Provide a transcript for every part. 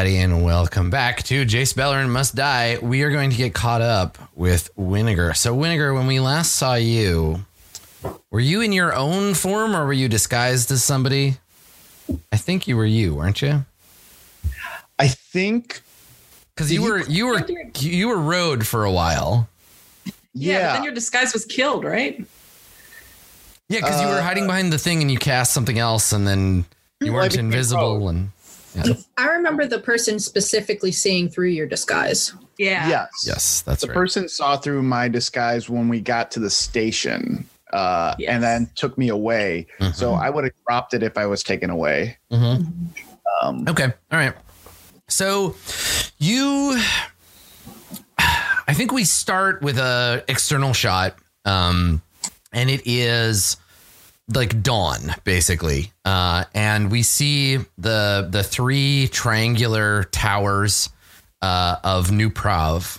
everybody, and welcome back to Jace Beleren Must Die. We are going to get caught up with Winnegar. So, Winnegar, when we last saw you, were you in your own form or were you disguised as somebody? I think you were you, weren't you? I think because you were you were you were rode for a while. Yeah, yeah. but then your disguise was killed, right? Yeah, because uh, you were uh, hiding behind the thing and you cast something else, and then you weren't invisible. And yeah. I remember the person specifically seeing through your disguise. Yeah. Yes. Yes, that's the right. person saw through my disguise when we got to the station. Uh, yes. and then took me away. Mm-hmm. So I would have dropped it if I was taken away. Mm-hmm. Um, okay. All right. So you, I think we start with a external shot, um, and it is like dawn basically. Uh, and we see the the three triangular towers uh, of New Prahv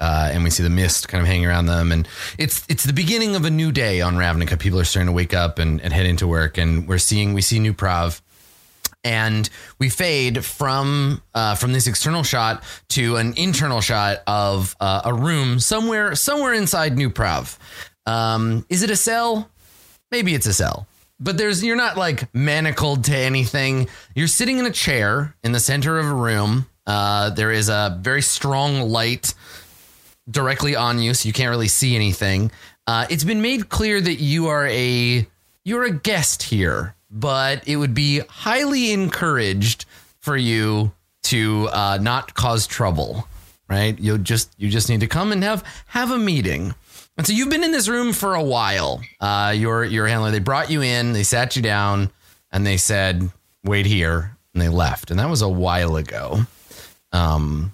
uh, and we see the mist kind of hanging around them. And it's it's the beginning of a new day on ravnica. People are starting to wake up and, and head into work and we're seeing we see New Prahv and we fade from uh, from this external shot to an internal shot of uh, a room somewhere somewhere inside New Prahv um, is it a cell maybe it's a cell. But there's you're not like manacled to anything. You're sitting in a chair in the center of a room. Uh, there is a very strong light directly on you so you can't really see anything. Uh, it's been made clear that you are a you're a guest here but it would be highly encouraged for you to uh, not cause trouble right? You just you just need to come and have have a meeting and so you've been in this room for a while. Uh, your your handler, they brought you in, they sat you down, and they said, "Wait here," and they left. And that was a while ago. Um,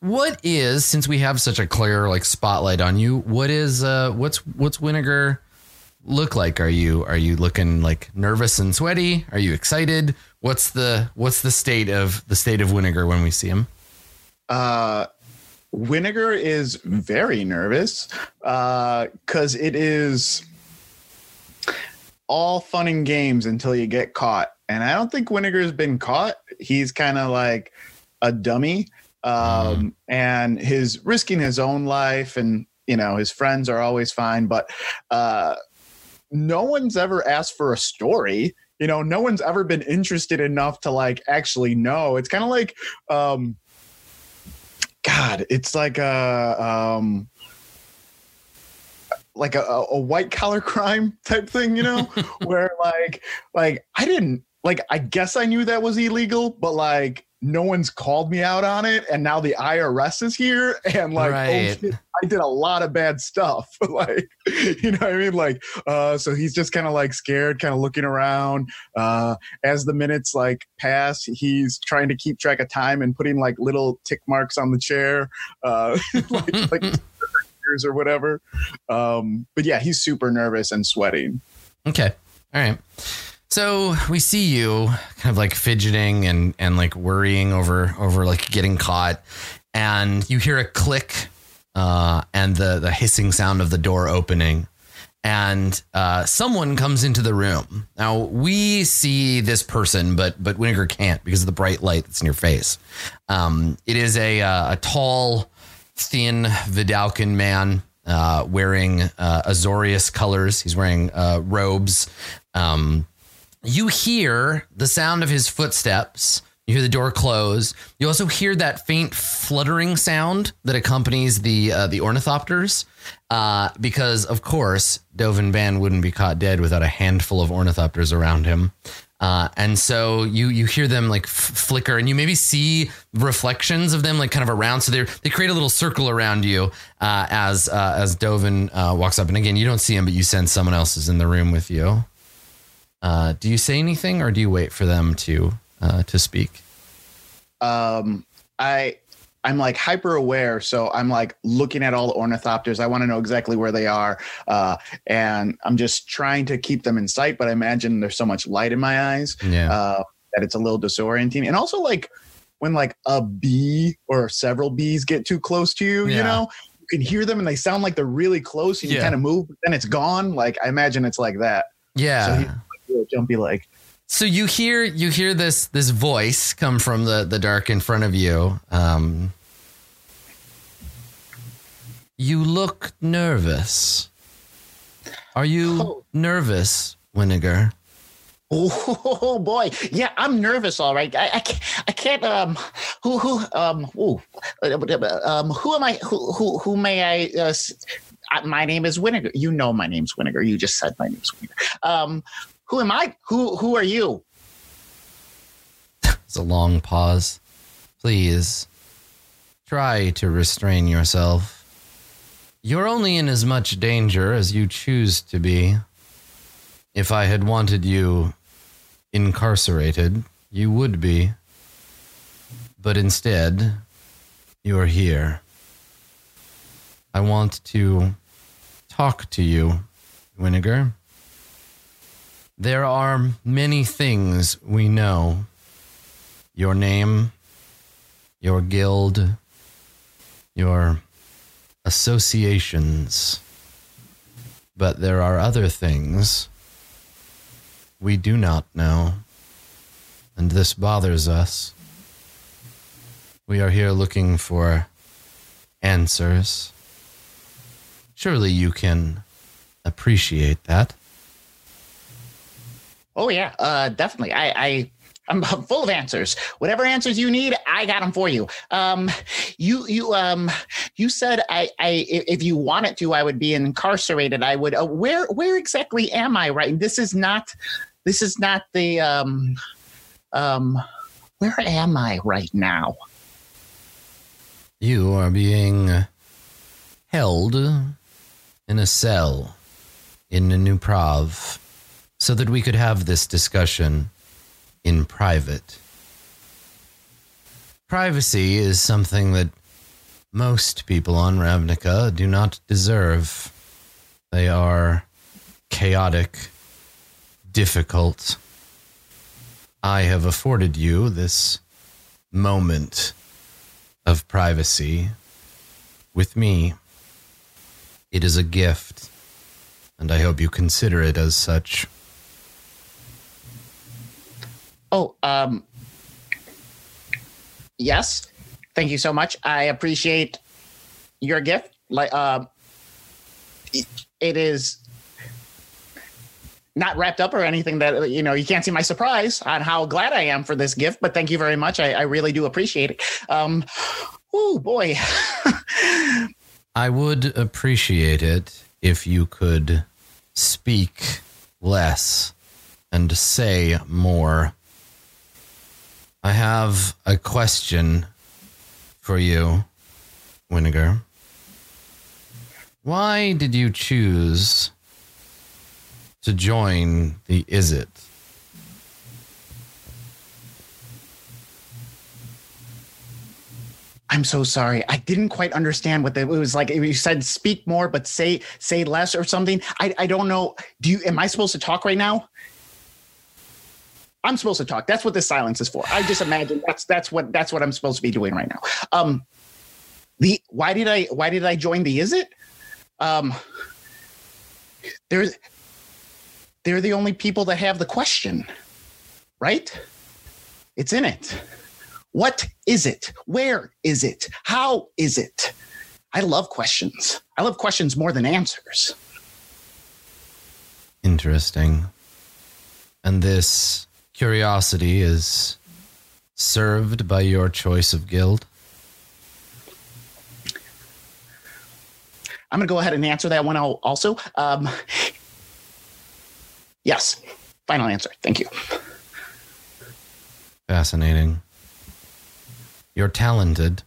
what is since we have such a clear like spotlight on you? What is uh, what's what's Winnegar look like? Are you are you looking like nervous and sweaty? Are you excited? What's the what's the state of the state of Winnegar when we see him? Uh, Winnegar is very nervous uh, because uh, it is all fun and games until you get caught. And I don't think Winnegar's been caught. He's kind of like a dummy. Um, mm. And his risking his own life and, you know, his friends are always fine. But uh, no one's ever asked for a story. You know, no one's ever been interested enough to like actually know. It's kind of like, um, God, it's like a um, like a, a white collar crime type thing, you know, where like like I didn't like I guess I knew that was illegal, but like no one's called me out on it and now the IRS is here and like oh, right. oh, I did a lot of bad stuff. Like you know what I mean? Like uh so he's just kind of like scared kind of looking around. Uh as the minutes like pass he's trying to keep track of time and putting like little tick marks on the chair uh like like years or whatever. Um but yeah he's super nervous and sweating. Okay. All right so we see you kind of like fidgeting and and like worrying over over like getting caught, and you hear a click uh, and the the hissing sound of the door opening, and uh, someone comes into the room. Now we see this person, but but Winnegar can't because of the bright light that's in your face. Um, it is a uh, a tall, thin Vedalken man uh, wearing uh, Azorius colors. He's wearing uh, robes. Um, you hear the sound of his footsteps. You hear the door close. You also hear that faint fluttering sound that accompanies the uh, the ornithopters, uh, because of course Dovin Baan wouldn't be caught dead without a handful of ornithopters around him. Uh, and so you you hear them like f- flicker, and you maybe see reflections of them like kind of around. So they they create a little circle around you uh, as uh, as Dovin uh, walks up. And again, you don't see him, but you sense someone else is in the room with you. Uh, do you say anything, or do you wait for them to uh, to speak? Um, I I'm like hyper aware, so I'm like looking at all the ornithopters. I want to know exactly where they are, uh, and I'm just trying to keep them in sight. But I imagine there's so much light in my eyes yeah. uh, that it's a little disorienting. And also, like when like a bee or several bees get too close to you, yeah. you know, you can hear them and they sound like they're really close, and yeah. you kind of move, but then it's gone. Like I imagine it's like that. Yeah. So he, jumpy like so you hear you hear this this voice come from the the dark in front of you. Um, you look nervous. Are you oh. nervous, Winiger? Oh boy, yeah, I'm nervous. All right, I, I can't, I can't. Um, who, who, um, ooh, um, who am I? Who, who, who may I? Uh, my name is Winiger. You know my name's Winiger. You just said my name's Winiger. Um, who am I? Who, who are you? It's a long pause. Please try to restrain yourself. You're only in as much danger as you choose to be. If I had wanted you incarcerated, you would be. But instead, you're here. I want to talk to you, Winiger. There are many things we know your name, your guild, your associations. But there are other things we do not know, and this bothers us. We are here looking for answers. Surely you can appreciate that. Oh yeah, uh, definitely. I, I I'm full of answers. Whatever answers you need, I got them for you. Um, you you um you said I I if you wanted to, I would be incarcerated. I would. Uh, where where exactly am I? Right. This is not. This is not the um um. Where am I right now? You are being held in a cell in New Prahv so that we could have this discussion in private. Privacy is something that most people on Ravnica do not deserve. They are chaotic, difficult. I have afforded you this moment of privacy with me. It is a gift, and I hope you consider it as such. Oh, um, yes. Thank you so much. I appreciate your gift. Like, um, it is not wrapped up or anything that you know you can't see my surprise on how glad i am for this gift but thank you very much i, I really do appreciate it um oh boy i would appreciate it if you could speak less and say more I have a question for you, Winiger. Why did you choose to join the Izzet? I'm so sorry. I didn't quite understand what the, it was like. You said speak more, but say say less or something. I, I don't know. Do you? Am I supposed to talk right now? I'm supposed to talk. That's what this silence is for. I just imagine that's that's what that's what I'm supposed to be doing right now. Um, the why did I why did I join the Izzet? Um, there's they're the only people that have the question, right? It's in it. What is it? Where is it? How is it? I love questions. I love questions more than answers. Interesting. And this curiosity is served by your choice of guild? I'm going to go ahead and answer that one also. Um, yes, final answer. Thank you. Fascinating. You're talented.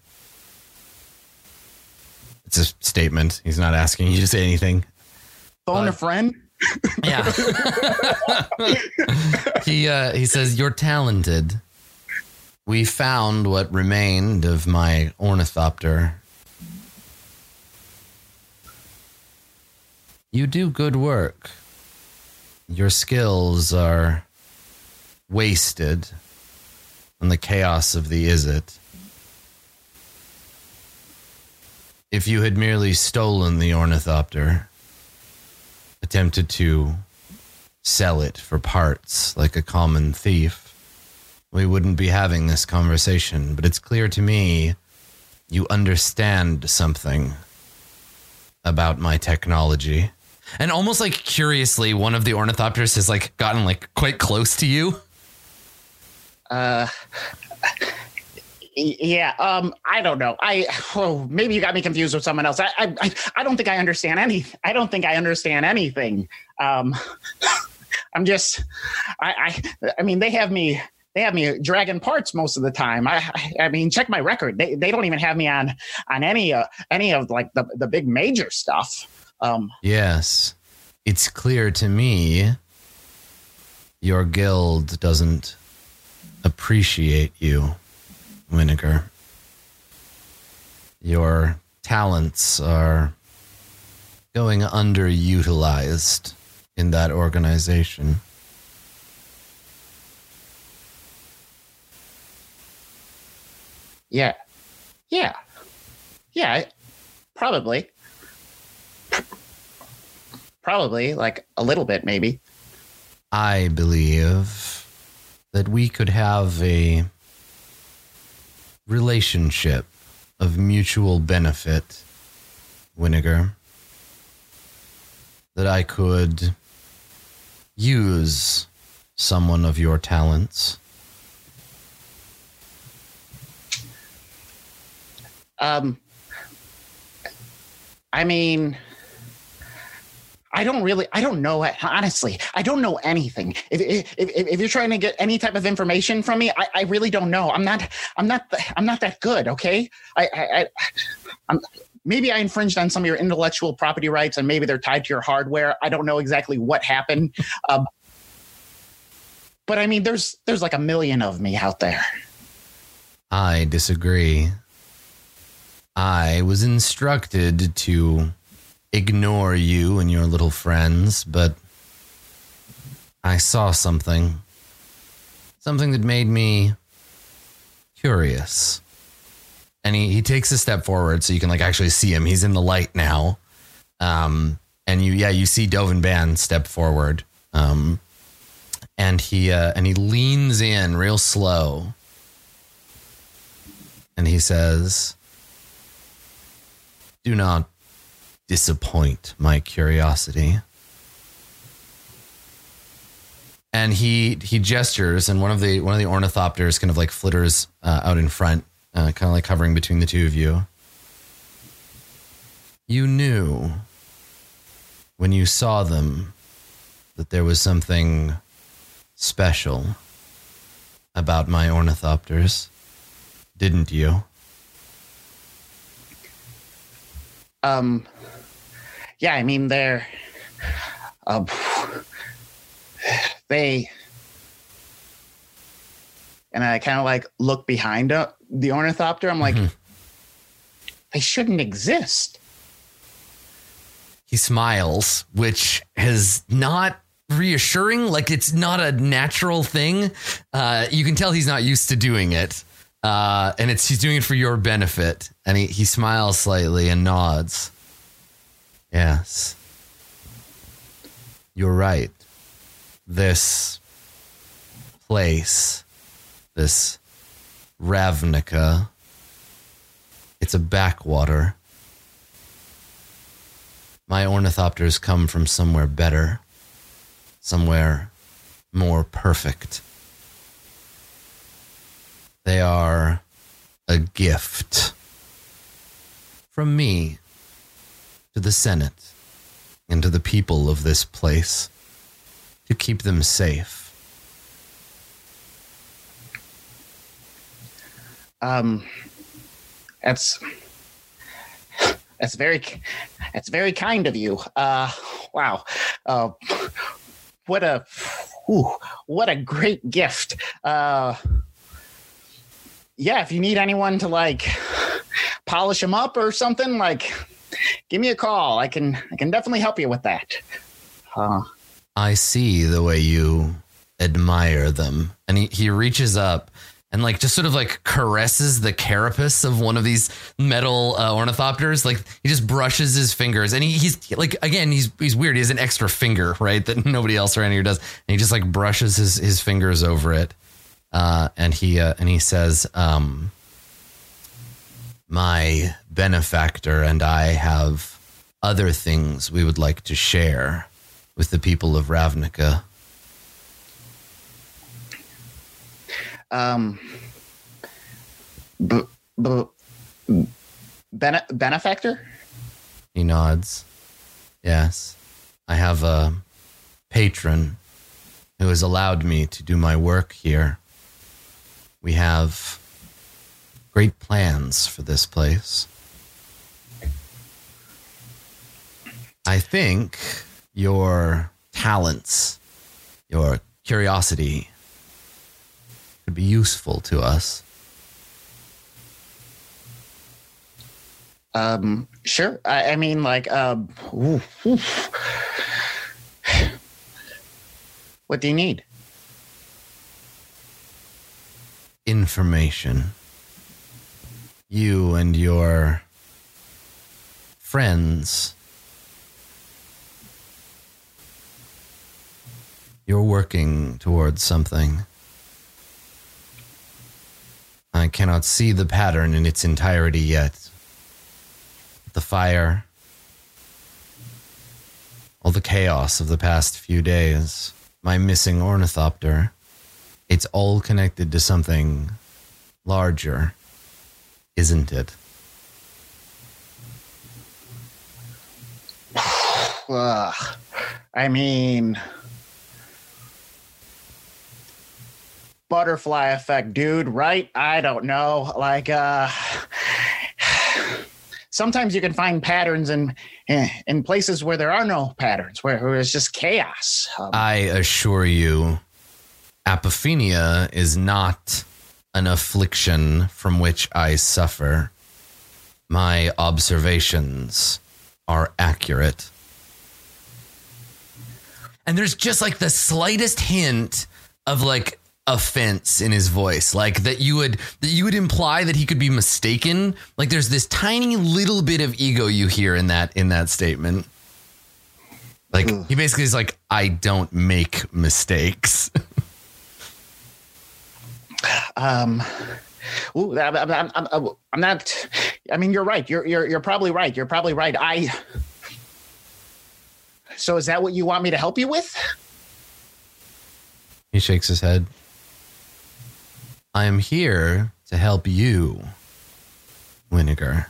It's a statement. He's not asking you to say anything. Phone but, a friend? Yeah. he uh, he says you're talented. We found what remained of my ornithopter. You do good work. Your skills are wasted on the chaos of the Izzet. If you had merely stolen the ornithopter, attempted to sell it for parts like a common thief, we wouldn't be having this conversation. But it's clear to me you understand something about my technology. And almost like curiously, one of the ornithopters has like gotten like quite close to you. Uh, yeah. Um, I don't know. I oh, maybe you got me confused with someone else. I, I, I don't think I understand any. I don't think I understand anything. Um, I'm just. I, I, I mean, they have me. They have me dragging parts most of the time. I, I, mean, check my record. They, they don't even have me on, on any, uh, any of like the, the big major stuff. Um, yes, it's clear to me. Your guild doesn't appreciate you, Winiger. Your talents are going underutilized in that organization. Yeah. Yeah. Yeah. Probably. Probably, like a little bit, maybe. I believe that we could have a relationship of mutual benefit, Winiger. That I could use someone of your talents. Um, I mean, I don't really, I don't know. Honestly, I don't know anything. If, if, if, you're trying to get any type of information from me, I, I really don't know. I'm not, I'm not, I'm not that good. Okay. I, I, I'm, maybe I infringed on some of your intellectual property rights and maybe they're tied to your hardware. I don't know exactly what happened. Um, but I mean, there's, there's like a million of me out there. I disagree. I was instructed to ignore you and your little friends, but I saw something. Something that made me curious. And he, he takes a step forward so you can like actually see him. He's in the light now. Um, and you yeah, you see Dovin Baan step forward. Um, and he uh, and he leans in real slow. And he says, "Do not disappoint my curiosity. And he he gestures, and one of the one of the ornithopters kind of like flitters uh, out in front, uh, kind of like hovering between the two of you. You knew when you saw them that there was something special about my ornithopters, didn't you? Um, yeah, I mean they're uh, they and I kind of like look behind uh, the ornithopter. I'm like, mm-hmm. they shouldn't exist. He smiles, which is not reassuring. Like it's not a natural thing. Uh, you can tell he's not used to doing it. Uh, and it's he's doing it for your benefit. And he, he smiles slightly and nods. Yes. You're right. This place, this Ravnica, it's a backwater. My ornithopters come from somewhere better, somewhere more perfect. They are a gift from me to the Senate and to the people of this place to keep them safe. Um, that's that's very that's very kind of you. Uh, wow. Uh, what a what a great gift. Uh, yeah, if you need anyone to like polish them up or something, like give me a call. I can I can definitely help you with that. Uh, I see the way you admire them. And he, he reaches up and like just sort of like caresses the carapace of one of these metal uh, ornithopters. Like he just brushes his fingers, and he, he's like again he's he's weird. He has an extra finger, right, that nobody else around here does, and he just like brushes his his fingers over it, uh, and he uh, and he says, um, "My benefactor and I have other things we would like to share with the people of Ravnica." Um, b- b- bene- benefactor? He nods. Yes. I have a patron who has allowed me to do my work here. We have great plans for this place. I think your talents, your curiosity, could be useful to us. Um, sure. I, I mean, like, um, oof, oof. what do you need? Information. You and your friends. You're working towards something. I cannot see the pattern in its entirety yet. The fire, all the chaos of the past few days, my missing ornithopter, it's all connected to something larger, isn't it? Ugh. I mean, butterfly effect, dude, right? I don't know. Like, uh, sometimes you can find patterns in in places where there are no patterns, where, where it's just chaos. Um, I assure you, apophenia is not an affliction from which I suffer. My observations are accurate. And there's just like the slightest hint of like offense in his voice like that you would that you would imply that he could be mistaken like there's this tiny little bit of ego you hear in that in that statement like he basically is like i don't make mistakes um Ooh, I'm, I'm, I'm, I'm not i mean you're right you're, you're you're probably right you're probably right i so is that what you want me to help you with he shakes his head I am here to help you, Winnegar.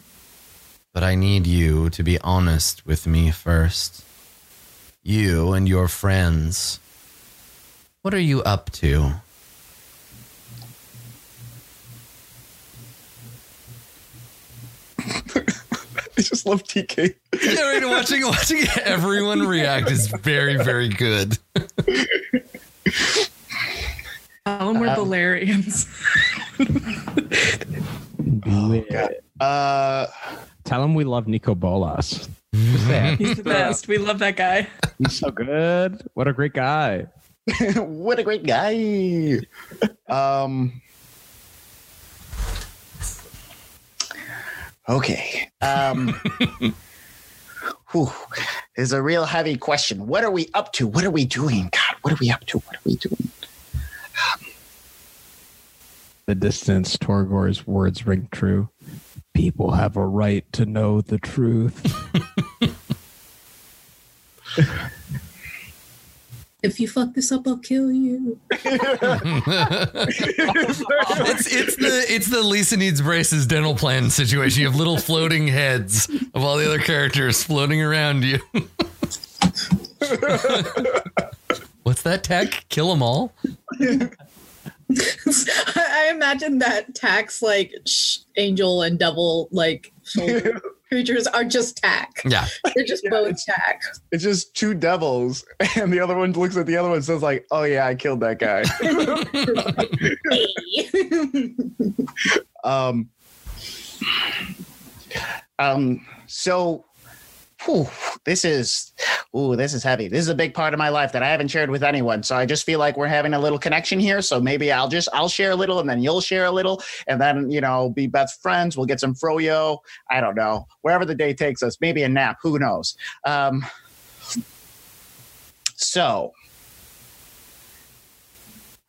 But I need you to be honest with me first. You and your friends. What are you up to? I just love TK. Yeah, right, watching watching everyone react is very, very good. Tell them we're um, Valerians. Oh, uh, Tell him we love Nicol Bolas. He's the best. We love that guy. He's so good. What a great guy. what a great guy. Um. Okay. Um. whew, is a real heavy question. What are we up to? What are we doing? God, what are we up to? What are we doing? the distance, Torgor's words ring true. People have a right to know the truth. if you fuck this up, I'll kill you. it's it's the it's the Lisa needs braces dental plan situation. You have little floating heads of all the other characters floating around you. What's that tech? Kill them all. I imagine that tax like sh- angel and devil like creatures are just tack. Yeah, they're just yeah, both tack. It's just two devils, and the other one looks at the other one and says like, "Oh yeah, I killed that guy." um, um. So, whew, this is ooh, this is heavy. This is a big part of my life that I haven't shared with anyone. So I just feel like we're having a little connection here. So maybe I'll just I'll share a little and then you'll share a little and then you know be best friends. We'll get some froyo. I don't know. Wherever the day takes us, maybe a nap. Who knows? Um, so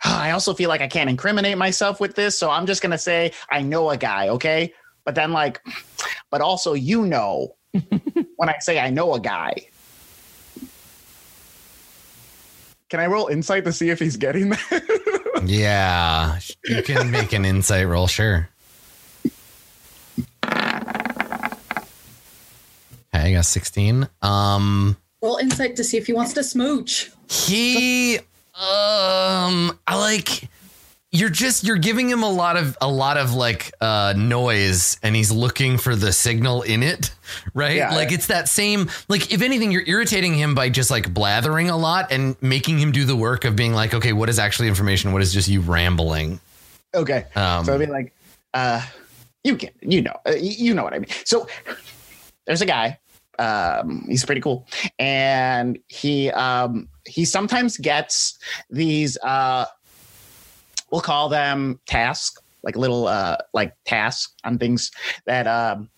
I also feel like I can't incriminate myself with this, so I'm just gonna say I know a guy, okay? But then like, but also you know when I say I know a guy. Can I roll insight to see if he's getting that? yeah, you can make an insight roll, sure. Okay, I got 16. Um Roll insight to see if he wants to smooch. he um I like you're just you're giving him a lot of a lot of like uh noise and he's looking for the signal in it right Yeah. like it's that same like if anything you're irritating him by just like blathering a lot and making him do the work of being like okay what is actually information what is just you rambling okay. um So I'd be like, uh, you can, you know, uh, you know what I mean. So there's a guy. Um, he's pretty cool, and he um, he sometimes gets these. Uh, we'll call them tasks, like little uh, like tasks on things that um,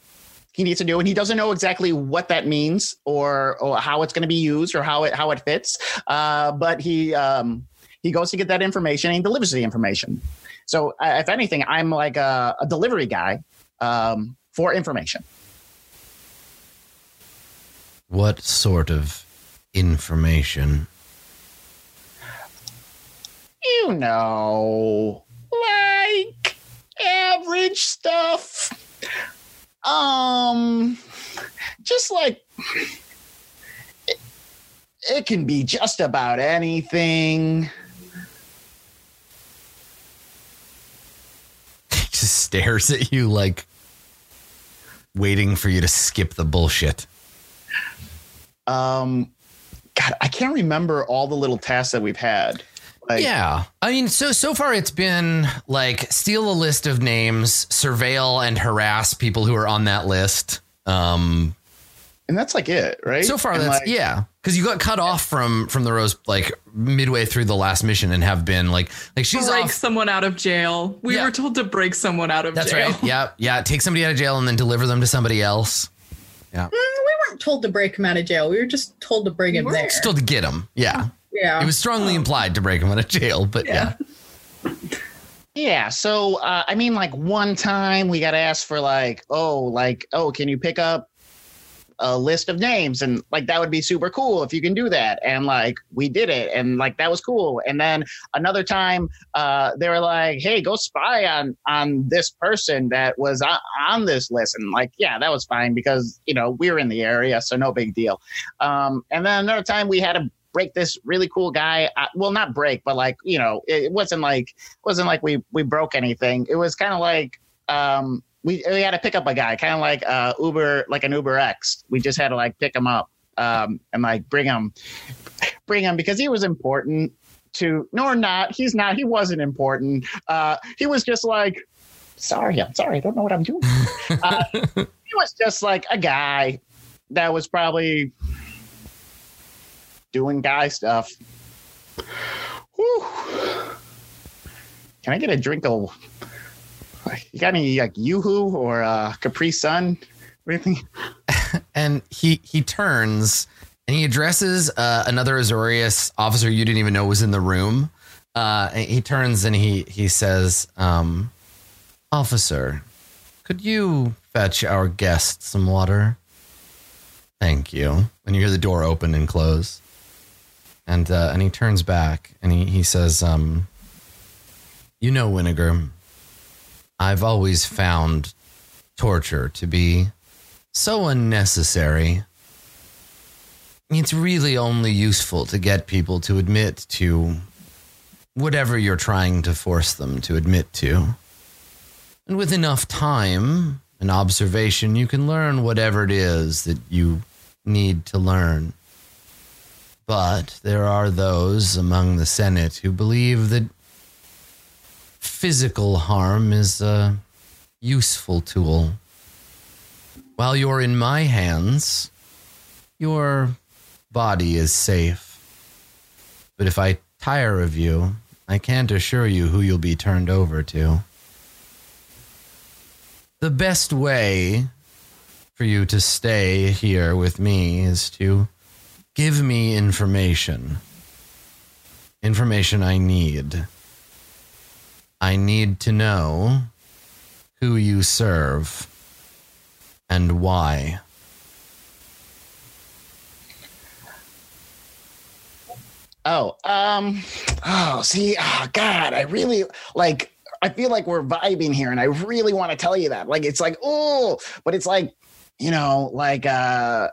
he needs to do, and he doesn't know exactly what that means or or how it's going to be used or how it how it fits. Uh, but he um, he goes to get that information and he delivers the information. So, uh, if anything, I'm like a, a delivery guy um, for information. what sort of information You know, like average stuff. Um, just like it, it can be just about anything. just stares at you like waiting for you to skip the bullshit Um, God, I can't remember all the little tasks that we've had. Like, yeah. I mean, so so far it's been like steal a list of names, surveil and harass people who are on that list. Um and that's like it, right? so far And, that's like, yeah. Because you got cut off from from the rose like midway through the last mission and have been like like she's break off. someone out of jail. We Yeah. were told to break someone out of That's jail. right. Yeah, yeah. Take somebody out of jail and then deliver them to somebody else. Mm, we weren't told to break him out of jail. We were just told to bring him there. Still to get him. Yeah. Yeah. It was strongly implied to break him out of jail, but yeah. Yeah. So, uh, I mean, like one time we got asked for like, oh, like, oh, can you pick up a list of names? And like, that would be super cool if you can do that. And like, we did it. And like, that was cool. And then another time, uh, they were like, hey, go spy on, on this person that was on, on this list. And like, yeah, that was fine because, you know, we were in the area. So no big deal. Um, and then another time we had to break this really cool guy. Uh, well, not break, but like, you know, it, wasn't like, it wasn't like we we broke anything. It was kind of like um, we we had to pick up a guy, kind of like uh, Uber, like an Uber X. We just had to like pick him up um, and like bring him, bring him because he was important to. Nor not, he's not. He wasn't important. Uh, he was just like, sorry, I'm sorry, I don't know what I'm doing. uh, he was just like a guy that was probably doing guy stuff. Whew. Can I get a drink of? You got any like YooHoo or uh, Capri Sun? You think? and he he turns and he addresses uh, another Azorius officer you didn't even know was in the room. Uh, he turns and he he says, um, "Officer, could you fetch our guest some water?" Thank you. And you hear the door open and close, and uh, and he turns back and he he says, um, "You know, Winnegar, I've always found torture to be." so unnecessary. It's really only useful to get people to admit to whatever you're trying to force them to admit to. And with enough time and observation, you can learn whatever it is that you need to learn. But there are those among the Senate who believe that physical harm is a useful tool while you're in my hands, your body is safe. But if I tire of you, I can't assure you who you'll be turned over to. The best way for you to stay here with me is to give me information. Information I need. I need to know who you serve and why. Oh, um, oh, see, oh, God, I really like. I feel like we're vibing here, and I really want to tell you that. Like, it's like, oh, but it's like, you know, like, uh,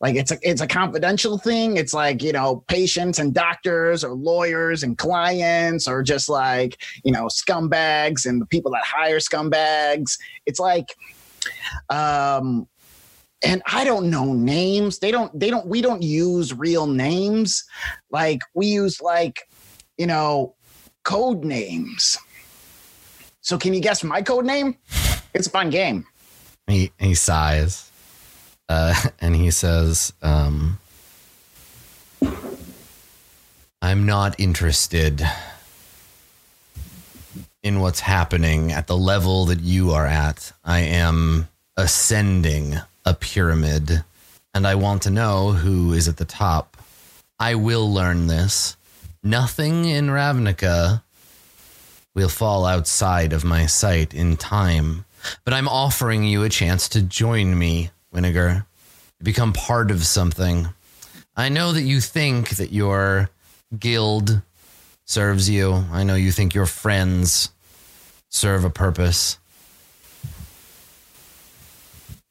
like it's a it's a confidential thing. It's like you know, patients and doctors, or lawyers and clients, or just like you know, scumbags and the people that hire scumbags. It's like, um, and I don't know names. They don't, they don't, we don't use real names. Like we use like, you know, code names. So can you guess my code name? It's a fun game. He he sighs, uh, and he says, um, "I'm not interested in what's happening at the level that you are at. I am ascending a pyramid, and I want to know who is at the top. I will learn this. Nothing in Ravnica will fall outside of my sight in time, but I'm offering you a chance to join me, Winnegar, to become part of something. I know that you think that your guild serves you. I know you think your friends serve a purpose.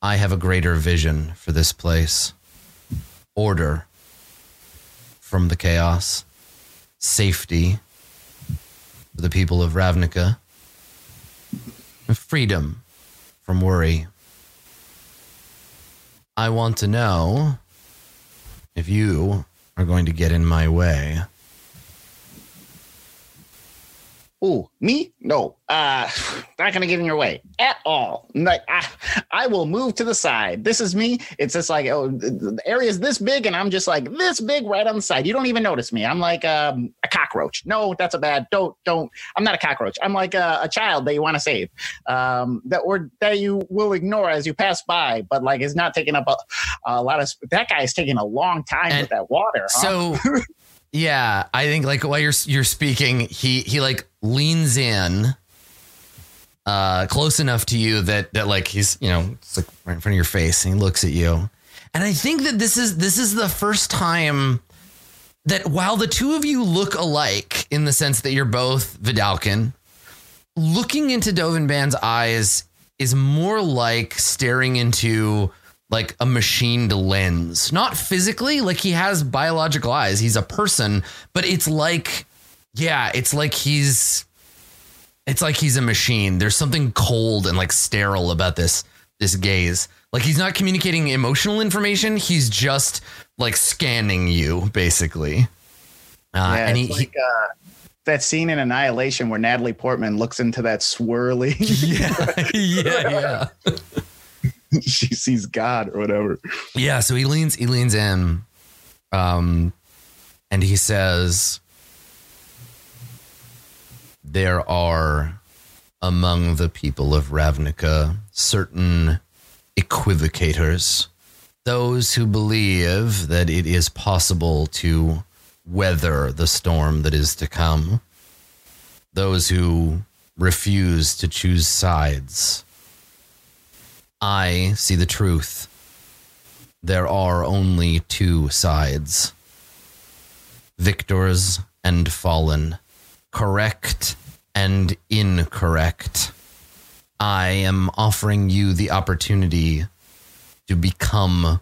I have a greater vision for this place. Order from the chaos, safety for the people of Ravnica, freedom from worry. I want to know if you are going to get in my way. Ooh, me? No, uh, not gonna get in your way at all. Like, I, I will move to the side. This is me. It's just like, oh, the area is this big, and I'm just like this big right on the side. You don't even notice me. I'm like um, a cockroach. No, that's a bad. Don't, don't. I'm not a cockroach. I'm like a, a child that you want to save, um, that or that you will ignore as you pass by, but like is not taking up a, a lot of. sp- That guy's taking a long time And with that water. huh? So, yeah, I think like while you're you're speaking, he he like leans in, uh, close enough to you that that like he's you know it's like right in front of your face, and he looks at you, and I think that this is this is the first time that while the two of you look alike in the sense that you're both Vedalken, looking into Dovin Baan's eyes is more like staring into like a machined lens. Not physically, like he has biological eyes. He's a person, but it's like yeah, it's like he's it's like he's a machine. There's something cold and like sterile about this this gaze. Like he's not communicating emotional information, he's just like scanning you basically. Uh, yeah, and he, like, uh, that scene in Annihilation where Natalie Portman looks into that swirly. yeah, yeah, yeah. she sees God or whatever. Yeah, so he leans he leans in um and he says there are among the people of Ravnica certain equivocators those who believe that it is possible to weather the storm that is to come those who refuse to choose sides I see the truth. There are only two sides victors and fallen, correct and incorrect. I am offering you the opportunity to become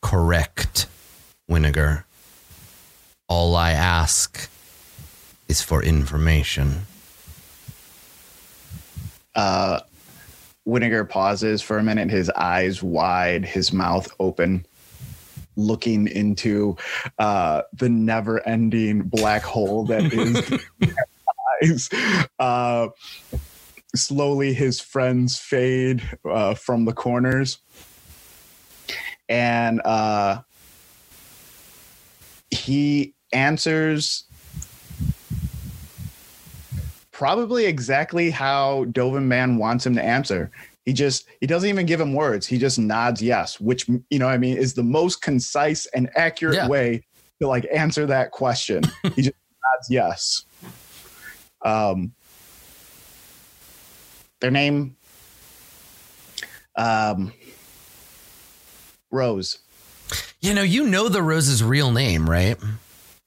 correct, Winnegar. All I ask is for information. Uh, Winnegar pauses for a minute, his eyes wide, his mouth open, looking into uh, the never ending black hole that is eyes. Uh, slowly, his friends fade uh, from the corners. And uh, he answers probably exactly how Dovin Baan wants him to answer. He just he doesn't even give him words. He just nods yes, which you know, I mean, is the most concise and accurate Yeah. way to like answer that question. he just nods yes. Um, their name, um, Rose. You know, you know the Rose's real name, right?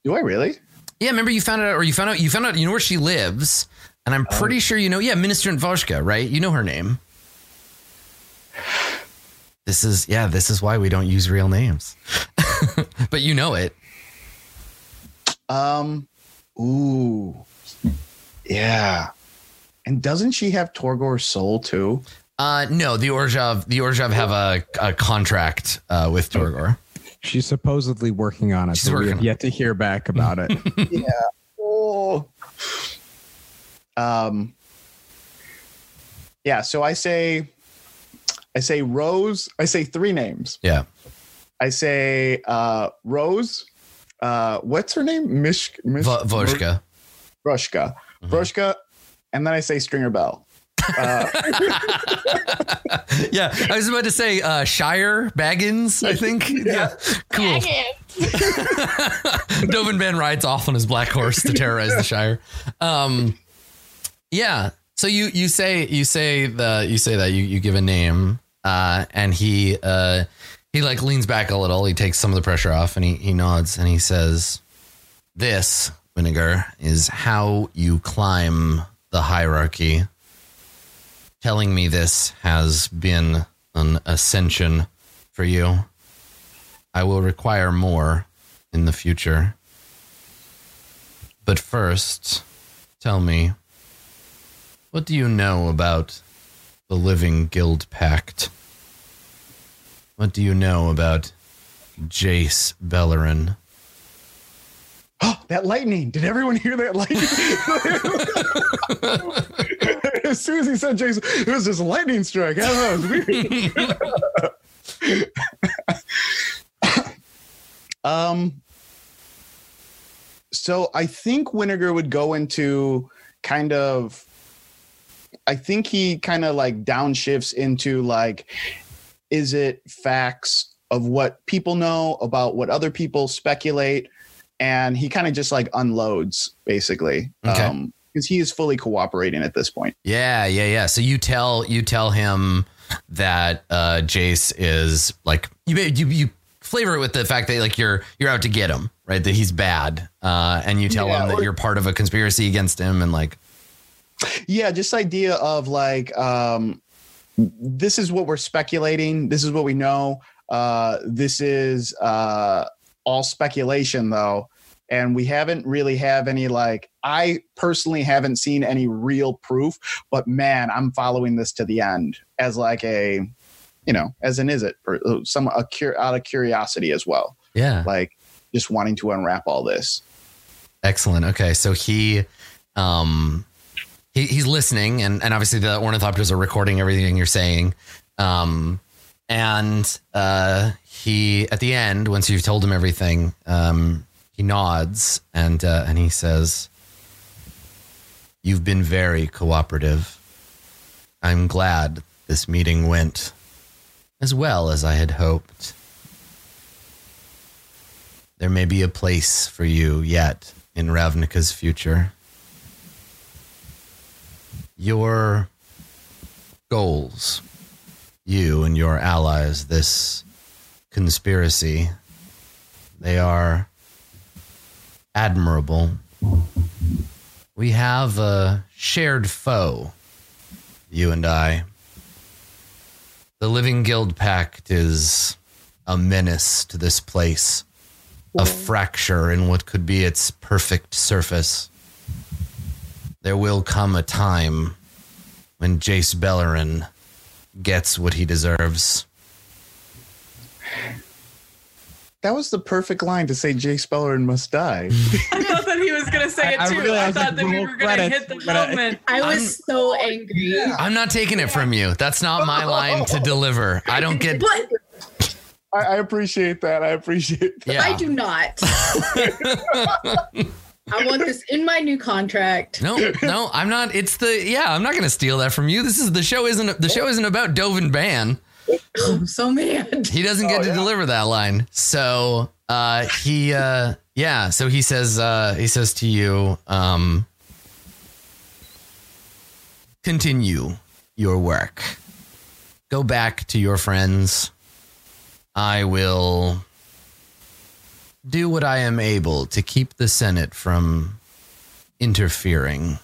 Do I really? Yeah, remember you found out, or you found out, you found out, you know where she lives, and I'm pretty sure you know. Yeah, Minister Voshka, right? You know her name. This is yeah, this is why we don't use real names, but you know it. Um, ooh, yeah. And doesn't she have Torgor's soul too? Uh, no, the Orzhov, the Orzhov have a, a contract uh, with Torgor. She's supposedly working on it. She's so we have yet to hear back about it. Oh. Um. Yeah. So I say, I say Rose. I say three names. Yeah, I say uh, Rose. Uh, what's her name? Mish. Mish v- Voshka. Brushka. Mhm. Brushka. And then I say Stringer Bell. Uh, yeah, I was about to say uh, Shire Baggins. I think. Yeah, cool. Dovin Baan rides off on his black horse to terrorize the Shire. Um, yeah. So you you say you say the you say that you you give a name, uh, and he uh, he like leans back a little. He takes some of the pressure off, and he he nods and he says, "This vinegar is how you climb the hierarchy." Telling me this has been an ascension for you. I will require more in the future. But first, tell me, what do you know about the Living Guild Pact? What do you know about Jace Beleren? Oh, that lightning! Did everyone hear that lightning? as soon as he said Jason, it was just a lightning strike. I don't know. It was weird. um. So I think Winnegar would go into kind of. I think he kind of like downshifts into like, is it facts of what people know about what other people speculate, and he kind of just like unloads basically. Okay. Um, because he is fully cooperating at this point. Yeah, yeah, yeah. So you tell you tell him that uh, Jace is like you you you flavor it with the fact that like you're you're out to get him, right? That he's bad, uh, and you tell Yeah, him that or- you're part of a conspiracy against him, and like Yeah, just idea of like um this is what we're speculating, this is what we know. Uh this is uh all speculation though. And we haven't really have any like I personally haven't seen any real proof, but man, I'm following this to the end as like a you know, as an is it for some a cur- out of curiosity as well. yeah, Like just wanting to unwrap all this. excellent. Okay, so he um he, he's listening, and and obviously the ornithopters are recording everything you're saying. Um, and uh, he at the end, once you've told him everything, um, he nods and uh, and he says, "You've been very cooperative. I'm glad this meeting went as well as I had hoped. There may be a place for you yet in Ravnica's future. Your goals, you and your allies, this conspiracy, they are admirable. We have a shared foe, you and I. The Living Guild Pact is a menace to this place, a fracture in what could be its perfect surface. There will come a time when Jace Beleren gets what he deserves. That was the perfect line to say Jace Beleren must die. I thought that he was gonna say it I- I too. I, realized thought that we were gonna hit the we're moment. I was I'm- so angry. I'm not taking it from you. That's not my line to deliver. I don't get But I, I appreciate that. I appreciate that. Yeah. I do not. I want this in my new contract. No, no, I'm not. It's the yeah. I'm not going to steal that from you. This is the show. Isn't the show isn't about Dovin Baan. I'm so mad. He doesn't get Oh, to yeah. deliver that line. So uh, he uh, yeah. So he says uh, he says to you, um, continue your work. Go back to your friends. I will do what I am able to keep the Senate from interfering.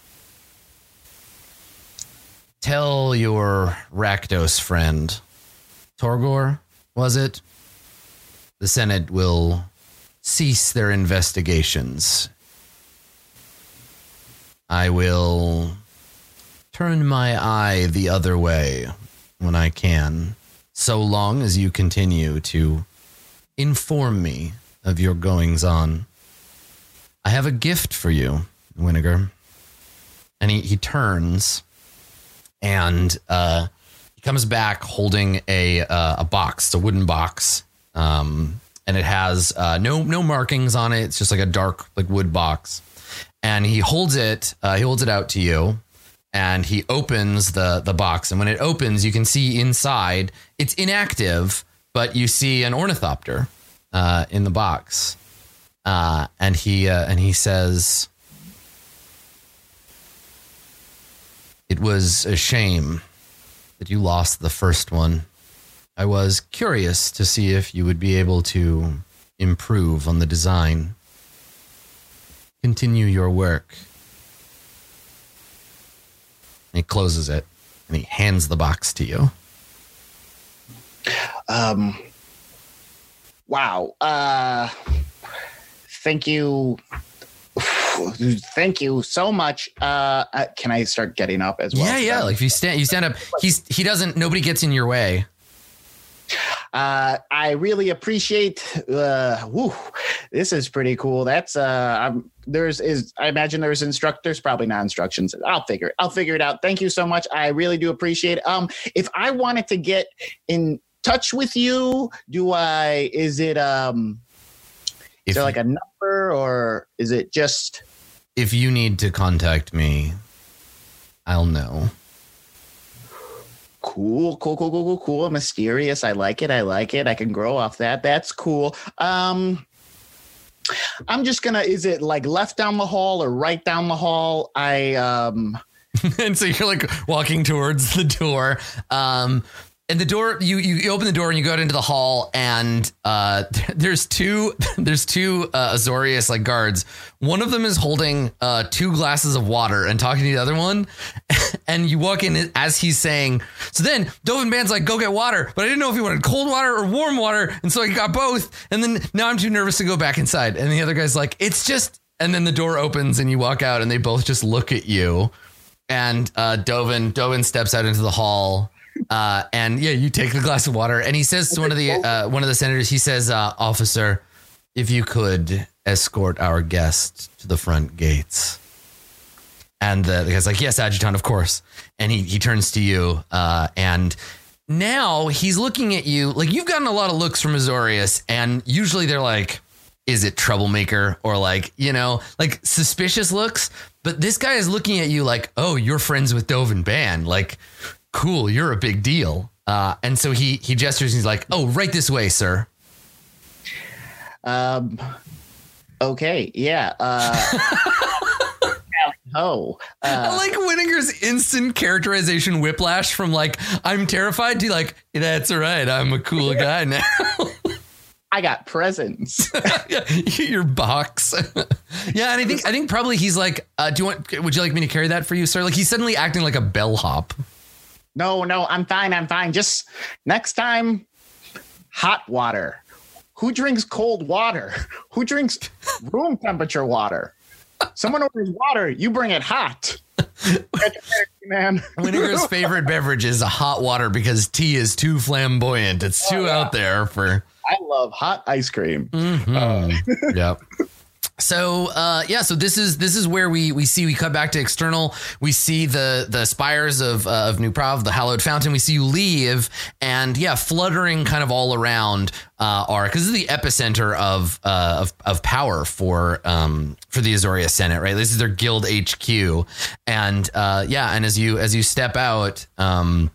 Tell your Rakdos friend, Torgor, was it? The Senate will cease their investigations. I will turn my eye the other way when I can, so long as you continue to inform me of your goings on. I have a gift for you, Winnegar. And he, he turns and uh, comes back holding a uh, a box, a wooden box, um, and it has uh, no no markings on it. It's just like a dark like wood box, and he holds it uh, he holds it out to you, and he opens the the box, and when it opens, you can see inside it's inactive, but you see an ornithopter uh, in the box, uh, and he uh, and he says. It was a shame that you lost the first one. I was curious to see if you would be able to improve on the design. Continue your work. And he closes it and he hands the box to you. Um, wow. Uh, thank you. Thank you so much. Uh, uh, can I start getting up as well? yeah, yeah. Like if you stand, you stand up. He's he doesn't. Nobody gets in your way. Uh, I really appreciate. Uh, woo, this is pretty cool. That's uh, I'm, there's is I imagine there's instructors, probably not instructions. I'll figure. I'll figure it out. Thank you so much. I really do appreciate. It. Um, if I wanted to get in touch with you, do I? Is it um? If Is there like a number, or is it just? If you need to contact me, I'll know. Cool, cool, cool, cool, cool, cool. Mysterious. I like it. I like it. I can grow off that. That's cool. Um, I'm just gonna. Is it like left down the hall or right down the hall? I um. and so you're like walking towards the door. Um, and the door, you, you open the door and you go out into the hall, and uh, there's two there's two uh, Azorius like guards. One of them is holding uh, two glasses of water and talking to the other one. And you walk in as he's saying. So then Dovin Baan's like, "Go get water," but I didn't know if he wanted cold water or warm water, and so I got both. And then now I'm too nervous to go back inside. And the other guy's like, "It's just." And then the door opens and you walk out, and they both just look at you and uh, Dovin Dovin steps out into the hall. Uh, and yeah, you take the glass of water, and he says to one of the uh, one of the senators, he says, uh, "Officer, if you could escort our guest to the front gates." And the, the guy's like, "Yes, adjutant, of course." And he he turns to you, uh, and now he's looking at you like you've gotten a lot of looks from Azorius, and usually they're like, "Is it troublemaker?" or like you know, like suspicious looks. But this guy is looking at you like, "Oh, you're friends with Dovin Baan, like." Cool, you're a big deal. Uh, and so he he gestures and he's like, "Oh, right this way, sir." Um. Okay. Yeah. Uh. oh. I Uh, like Winnegar's instant characterization whiplash from like I'm terrified to like that's all right. I'm a cool guy now. I got presents. your box. yeah, and I think I think probably he's like, uh, do you want? Would you like me to carry that for you, sir? Like he's suddenly acting like a bellhop. No, no, I'm fine. I'm fine. Just next time, hot water. Who drinks cold water? Who drinks room temperature water? Someone orders water, you bring it hot. Man. Winnegar's favorite beverage is a hot water because tea is too flamboyant. It's too Oh, yeah. out there for. I love hot ice cream. Mhm. yep. So uh, yeah, so this is this is where we we see we cut back to external. We see the the spires of uh, of New Prahv, the hallowed fountain. We see you leave, and yeah, fluttering kind of all around uh, are because this is the epicenter of uh, of of power for um for the Azorius Senate, right? This is their guild HQ, and uh, yeah, and as you as you step out, um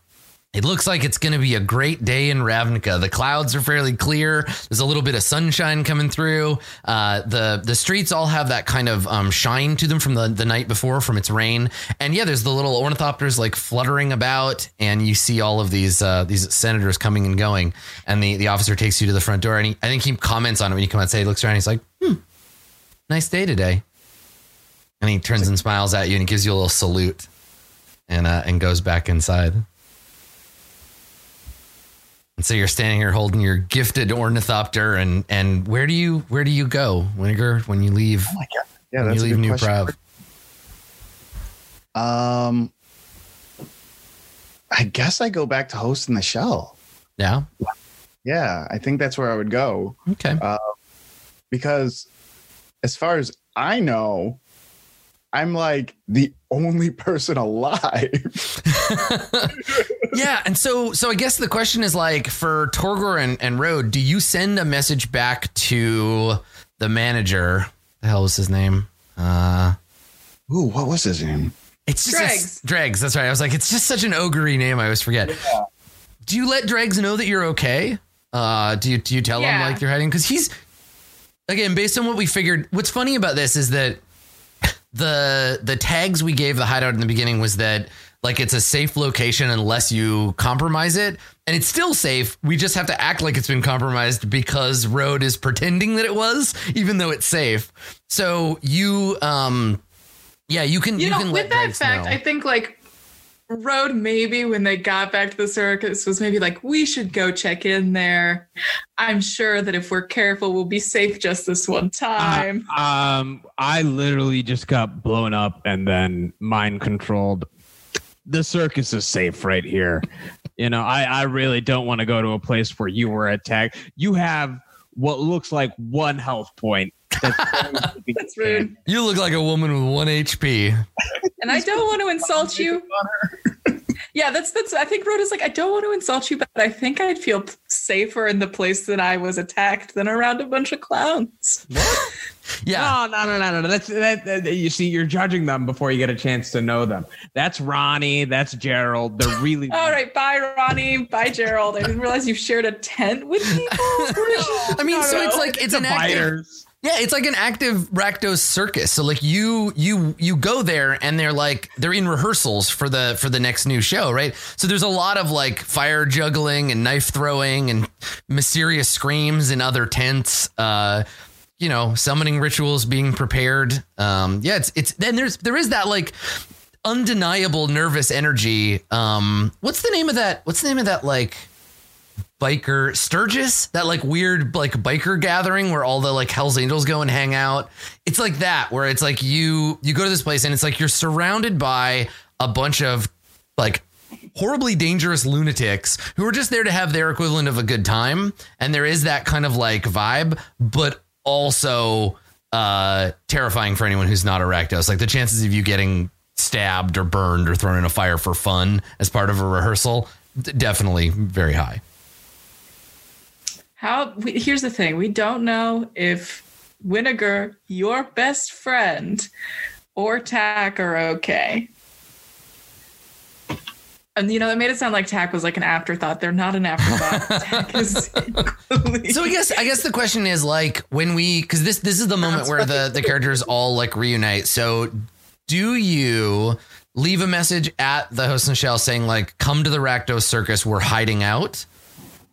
it looks like it's going to be a great day in Ravnica. The clouds are fairly clear. There's a little bit of sunshine coming through. Uh, the the streets all have that kind of um, shine to them from the, the night before from its rain. And yeah, there's the little ornithopters like fluttering about, and you see all of these uh, these senators coming and going. And the, the officer takes you to the front door, and he, I think he comments on it when you come outside. He looks around, he's like, "Hmm, nice day today." And he turns and smiles at you, and he gives you a little salute, and uh, and goes back inside. And so you're standing here holding your gifted ornithopter, and and where do you where do you go, Winnegar, when you leave? Oh my god. Yeah, that's you a good New. Um, I guess I go back to hosting the shell. Yeah. Yeah, I think that's where I would go Okay. because, as far as I know, I'm like the only person alive. yeah, and so so I guess the question is like for Torgor and, and Road, do you send a message back to the manager? The hell was his name? Uh Ooh, what was his name? it's just Dregs. Dregs, that's right. I was like, it's just such an ogre name, I always forget. Do you let Dregs know that you're okay? Uh do you do you tell him like you're hiding? Because he's again, based on what we figured, what's funny about this is that the the tags we gave the hideout in the beginning was that like it's a safe location unless you compromise it. And it's still safe. We just have to act like it's been compromised because road is pretending that it was even though it's safe. So you um yeah you can You, you, know, can with that fact, know. I think like Road maybe when they got back to the circus was maybe like we should go check in there. I'm sure that if we're careful, we'll be safe just this one time. Um, I literally just got blown up and then mind controlled. The circus is safe right here. You know, I, I really don't want to go to a place where you were attacked. You have what looks like one health point. That's, going to be That's rude. you look like a woman with one hp And I don't want to insult you. Yeah, that's that's. I think Road is like I don't want to insult you, but I think I'd feel safer in the place that I was attacked than around a bunch of clowns. yeah No, no, no, no, no. That's that, that- You see, you're judging them before you get a chance to know them. That's Ronnie. That's Gerald. They're really. All right, bye Ronnie, bye Gerald. I didn't realize you shared a tent with people. i mean so it's like it's an active Dividers. Yeah, it's like an active Rakdos circus. So like you you you go there and they're like they're in rehearsals for the for the next new show, right? So there's a lot of like fire juggling and knife throwing and mysterious screams in other tents. Uh you know, summoning rituals being prepared. Um yeah, it's it's then there's there is that like undeniable nervous energy. Um what's the name of that? What's the name of that like biker Sturgis, that like weird like biker gathering where all the like Hell's Angels go and hang out. It's like that where it's like you you go to this place and it's like you're surrounded by a bunch of like horribly dangerous lunatics who are just there to have their equivalent of a good time and there is that kind of like vibe but also uh terrifying for anyone who's not Rakdos. Like the chances of you getting stabbed or burned or thrown in a fire for fun as part of a rehearsal definitely very high. How? We, here's the thing: we don't know if Winnegar, your best friend, or Tack are okay. And you know that made it sound like Tack was like an afterthought. They're not an afterthought. Tack is. So I guess I guess the question is like when we because this this is the moment where the the characters all like reunite. So do you leave a message at the host and shell saying like come to the Rakdos circus we're hiding out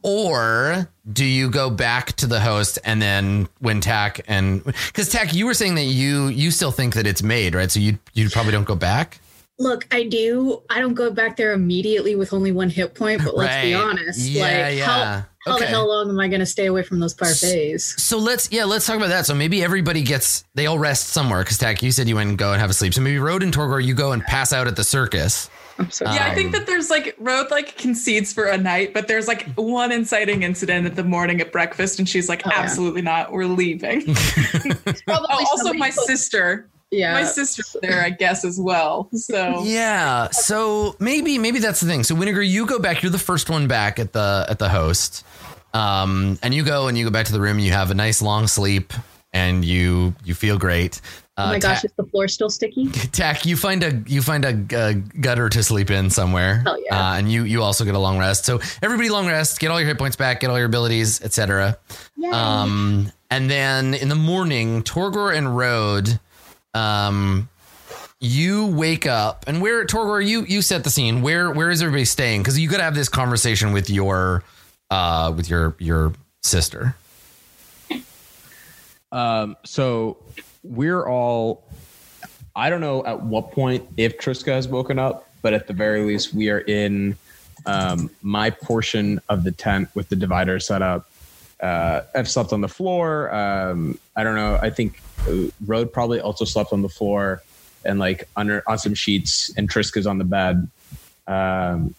or do you go back to the host and then when Tack and because Tack you were saying that you you still think that it's made right so you you probably don't go back Look, I do. I don't go back there immediately with only one hit point, but let's be honest. Yeah, like, yeah. how, how Okay. the hell long am I going to stay away from those parfaits? So let's yeah, let's talk about that. So maybe everybody gets they all rest somewhere because Tack, you said you went and go and have a sleep. So maybe Road and Torgor, you go and pass out at the circus. I'm so Yeah, I think that there's like Road like concedes for a night, but there's like one inciting incident at the morning at breakfast, and she's like, Oh, yeah. absolutely not. We're leaving. oh, also my put- sister. Yeah. My sister's there, I guess, as well. So Yeah. So maybe maybe that's the thing. So Winnegar, you go back. You're the first one back at the at the host. Um, and you go and you go back to the room. You have a nice long sleep, and you you feel great. Uh, oh my Ta- gosh, is the floor still sticky? Tack, you find a you find a, a gutter to sleep in somewhere. Hell yeah. Uh, and you you also get a long rest. So everybody long rest, get all your hit points back, get all your abilities, etc. Yay. Um, and then in the morning, Torgor and Road, um, you wake up and where Torgor, you you set the scene. Where where is everybody staying? Because you got to have this conversation with your uh with your your sister. Um, so we're all. I don't know at what point if Triska has woken up, but at the very least, we are in um, my portion of the tent with the divider set up. Uh, I've slept on the floor. Um, I don't know. I think uh, Road probably also slept on the floor and like under on some sheets, and Triska's on the bed. Um,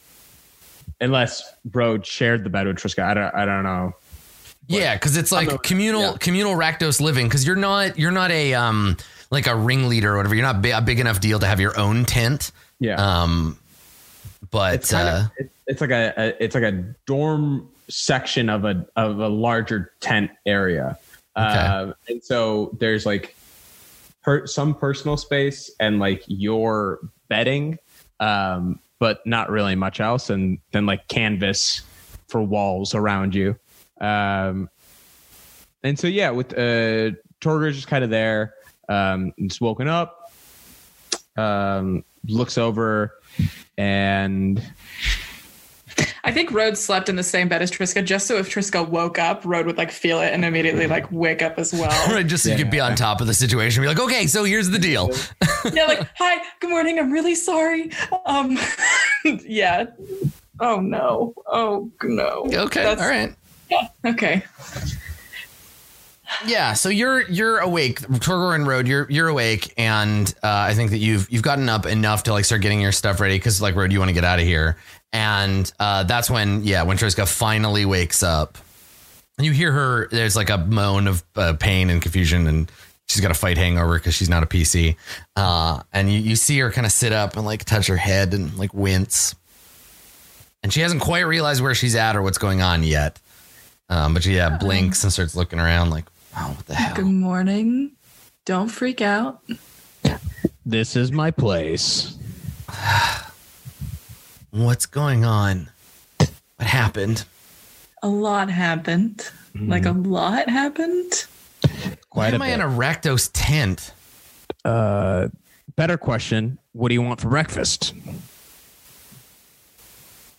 unless Road shared the bed with Triska, I don't. I don't know. Yeah, because it's like communal yeah. communal Rakdos living. Because you're not you're not a um like a ringleader or whatever. You're not a big enough deal to have your own tent. Yeah. Um, but it's uh, of it, it's like a, a it's like a dorm section of a of a larger tent area um, and so there's like per, some personal space and like your bedding um, but not really much else and then like canvas for walls around you um, and so yeah with uh Torgor's just kind of there um just woken up um looks over and I think Road slept in the same bed as Triska, just so if Triska woke up, Road would like feel it and immediately like wake up as well. right, just so you could be on top of the situation. Be like, okay, so here's the deal. yeah, like, hi, good morning. I'm really sorry. Um, yeah. Oh no. Oh no. Okay, That's- all right. Okay. Yeah, so you're you're awake, Torgor and Road. You're you're awake, and uh, I think that you've you've gotten up enough to like start getting your stuff ready because like Road, you want to get out of here, and uh, that's when yeah, when Triska finally wakes up, and you hear her. There's like a moan of uh, pain and confusion, and she's got a fight hangover because she's not a PC. Uh, and you you see her kind of sit up and like touch her head and like wince, and she hasn't quite realized where she's at or what's going on yet. Um, but she yeah blinks and starts looking around like, oh, what the hell? Good morning. Don't freak out. this is my place What's going on? What happened? A lot happened. Like a lot happened. Why Quite a am I bit. in a Rakdos tent? Uh, better question. What do you want for breakfast?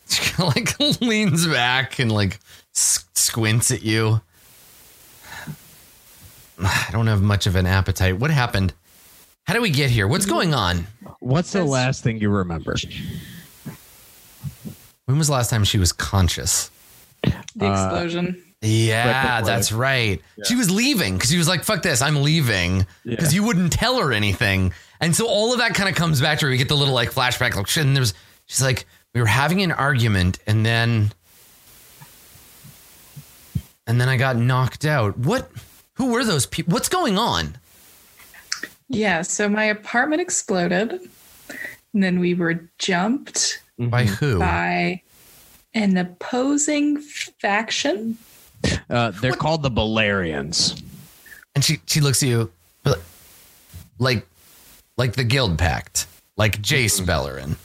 She like leans back and like s- squints at you. I don't have much of an appetite. What happened? How did we get here? What's going on? What's the last thing you remember? When was the last time she was conscious? The Uh, explosion. Yeah, before. that's right. She was leaving because she was like, fuck this, I'm leaving. Because you wouldn't tell her anything. And so all of that kind of comes back to her. We get the little like flashback, like shit. And there's, she's like, we were having an argument and then, and then I got knocked out. What, who were those people? What's going on? Yeah, so my apartment exploded. And then we were jumped By who? by an opposing faction. Uh, they're called the Balerians. And she, she looks at you but like, like the guild pact, like Jace Beleren.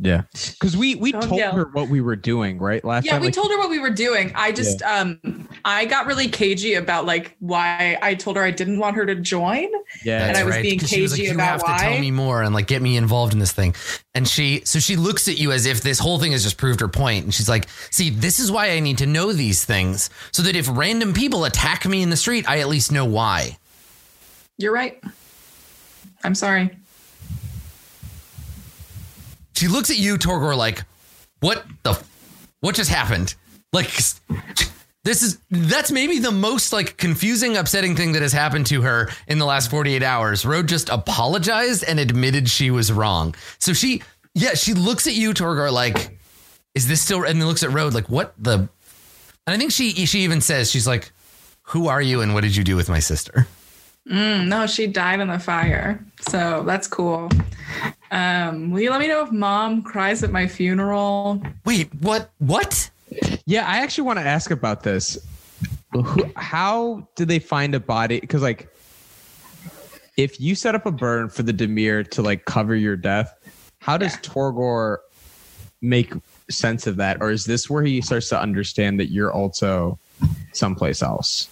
Yeah, because we we Don't told yell. her what we were doing, right? Last Yeah, time, we like, told her what we were doing. I just um I got really cagey about like why I told her I didn't want her to join. Yeah, And I was being 'cause she was cagey you about have to why. tell me more and like get me involved in this thing. And she, so she looks at you as if this whole thing has just proved her point. And she's like, "See, this is why I need to know these things, so that if random people attack me in the street, I at least know why." You're right. I'm sorry. She looks at you, Torgor, like, what the, what just happened? Like, this is that's maybe the most like confusing, upsetting thing that has happened to her in the last 48 hours. Road just apologized and admitted she was wrong. So she, yeah, she looks at you, Torgor, like, is this still? And then looks at Road, like, what the? And I think she she even says she's like, who are you and what did you do with my sister? Mm, no, she died in the fire. So that's cool. Um, will you let me know if mom cries at my funeral? Wait, what? What? Yeah, I actually want to ask about this. Who, how did they find a body? Because like, if you set up a burn for the Dimir to like cover your death, how does yeah. Torgor make sense of that, or is this where he starts to understand that you're also someplace else?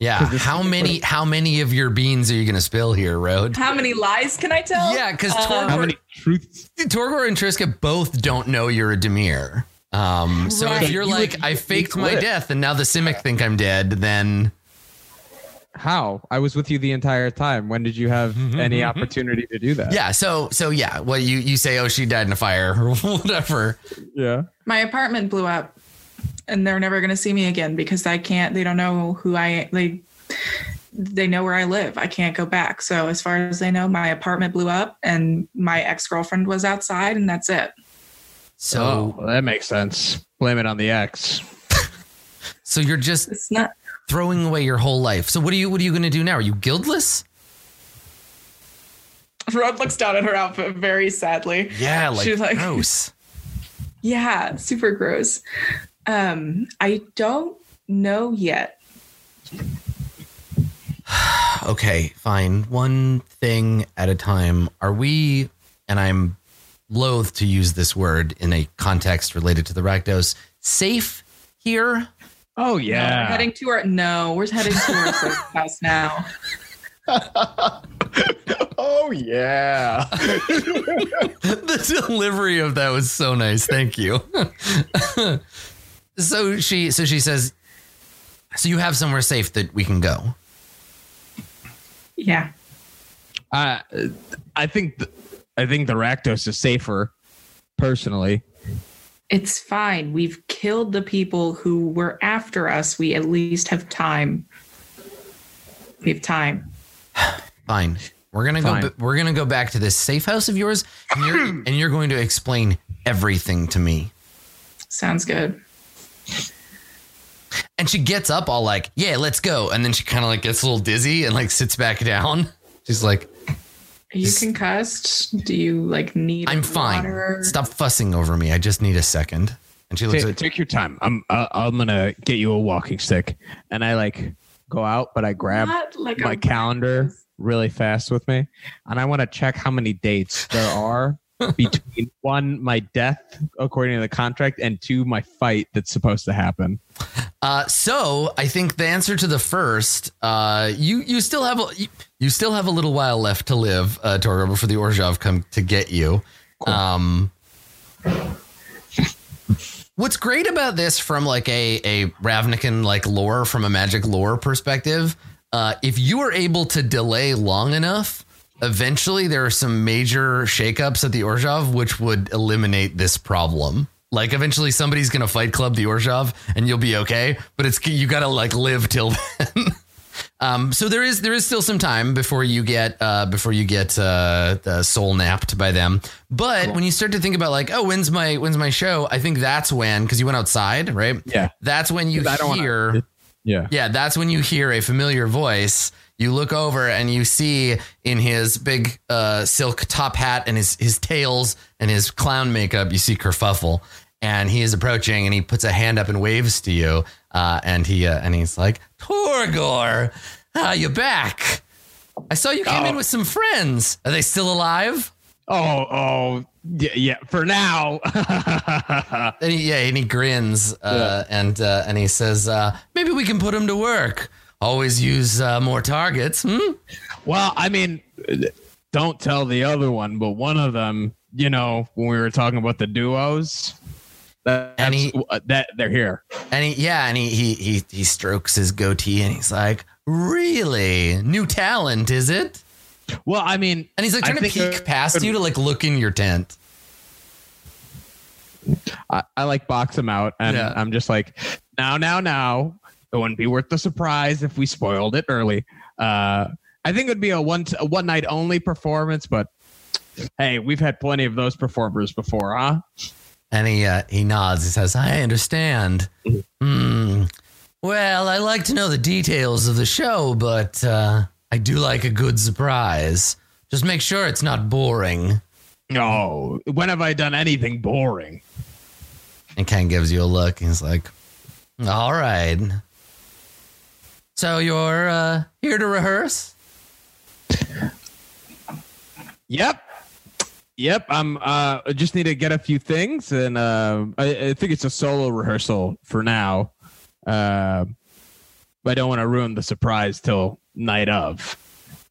Yeah. How many how many of your beans are you going to spill here, Road? How many lies can I tell? Yeah, because um, Torgor, how many truths? Torgor and Triska both don't know you're a Dimir. Um, so right. if you're you like, would, I faked my death and now the Simic think I'm dead, then how? I was with you the entire time. When did you have any opportunity to do that? Yeah. So so yeah. Well, you you say, oh, she died in a fire or whatever. Yeah. My apartment blew up and they're never going to see me again because I can't. They don't know who I. They they know where I live. I can't go back. So as far as they know, my apartment blew up, and my ex girlfriend was outside, and that's it. So oh, that makes sense. Blame it on the ex. so you're just it's not throwing away your whole life. So what are you what are you going to do now? Are you guildless? Rod looks down at her outfit very sadly. Yeah, like, She's like gross. Yeah, super gross. Um, I don't know yet. okay, fine. One thing at a time. Are we, and I'm loath to use this word in a context related to the Rakdos, safe here? Oh, yeah. No, we're heading to our, no, we're heading to our safe house now. oh yeah. the delivery of that was so nice. Thank you. So she so she says, so you have somewhere safe that we can go. Yeah. Uh, I think th- I think the Rakdos is safer, personally. It's fine. We've killed the people who were after us. We at least have time. We have time. Fine. We're gonna Fine. go. We're gonna go back to this safe house of yours, and you're, and you're going to explain everything to me. Sounds good. And she gets up all like, yeah, let's go. And then she kind of like gets a little dizzy and like sits back down. She's like, Are you concussed? Do you like need I'm fine. Stop fussing over me. I just need a second. And she looks take, at take your time. I'm uh, I'm gonna get you a walking stick. And I like go out, but I grab like my calendar really fast with me, and I want to check how many dates there are between one, my death according to the contract, and two, my fight that's supposed to happen. Uh, so I think the answer to the first, uh, you you still have a you, you, still have a little while left to live, uh, Torgo, before the Orzhov come to get you. Cool. Um, what's great about this from like a a Ravnican like lore from a magic lore perspective, uh, if you are able to delay long enough eventually there are some major shakeups at the Orzhov which would eliminate this problem. Like eventually somebody's gonna fight club the Orzhov and you'll be okay, but it's you gotta like live till then. um, so there is there is still some time before you get uh, before you get uh, soul napped by them. But cool. when you start to think about like, oh, when's my when's my show? I think that's when because you went outside, right? Yeah, that's when you hear. Wanna, yeah, yeah, that's when you hear a familiar voice you look over and you see in his big uh, silk top hat and his his tails and his clown makeup, you see Kerfuffle, and he is approaching and he puts a hand up and waves to you, uh, and he uh, and he's like, Torgor, ah, you back? I saw you came oh. in with some friends. Are they still alive? Oh, oh, yeah, yeah. For now, and he, yeah, and he grins, uh, yeah. and uh, and he says, uh, "Maybe we can put him to work." Always use uh, more targets. Hmm? Well, I mean, don't tell the other one, but one of them, you know, when we were talking about the duos, and he, that they're here. And he, yeah, and he, he he he strokes his goatee and he's like, "Really, new talent, is it?" Well, I mean, And he's like I trying to peek uh, past you to like look in your tent. I, I like box him out, and Yeah. I'm just like, now, now, now. It wouldn't be worth the surprise if we spoiled it early. Uh, I think it would be a one a one night only performance, but hey, we've had plenty of those performers before, huh? And he uh, he nods. He says, "I understand." Hmm. Well, I like to know the details of the show, but uh, I do like a good surprise. Just make sure it's not boring. No, when have I done anything boring? And Ken gives you a look. He's like, "All right." So you're uh, here to rehearse? Yep. Yep, I'm. Uh, I just need to get a few things, and uh, I, I think it's a solo rehearsal for now. Uh, but I don't want to ruin the surprise till night of.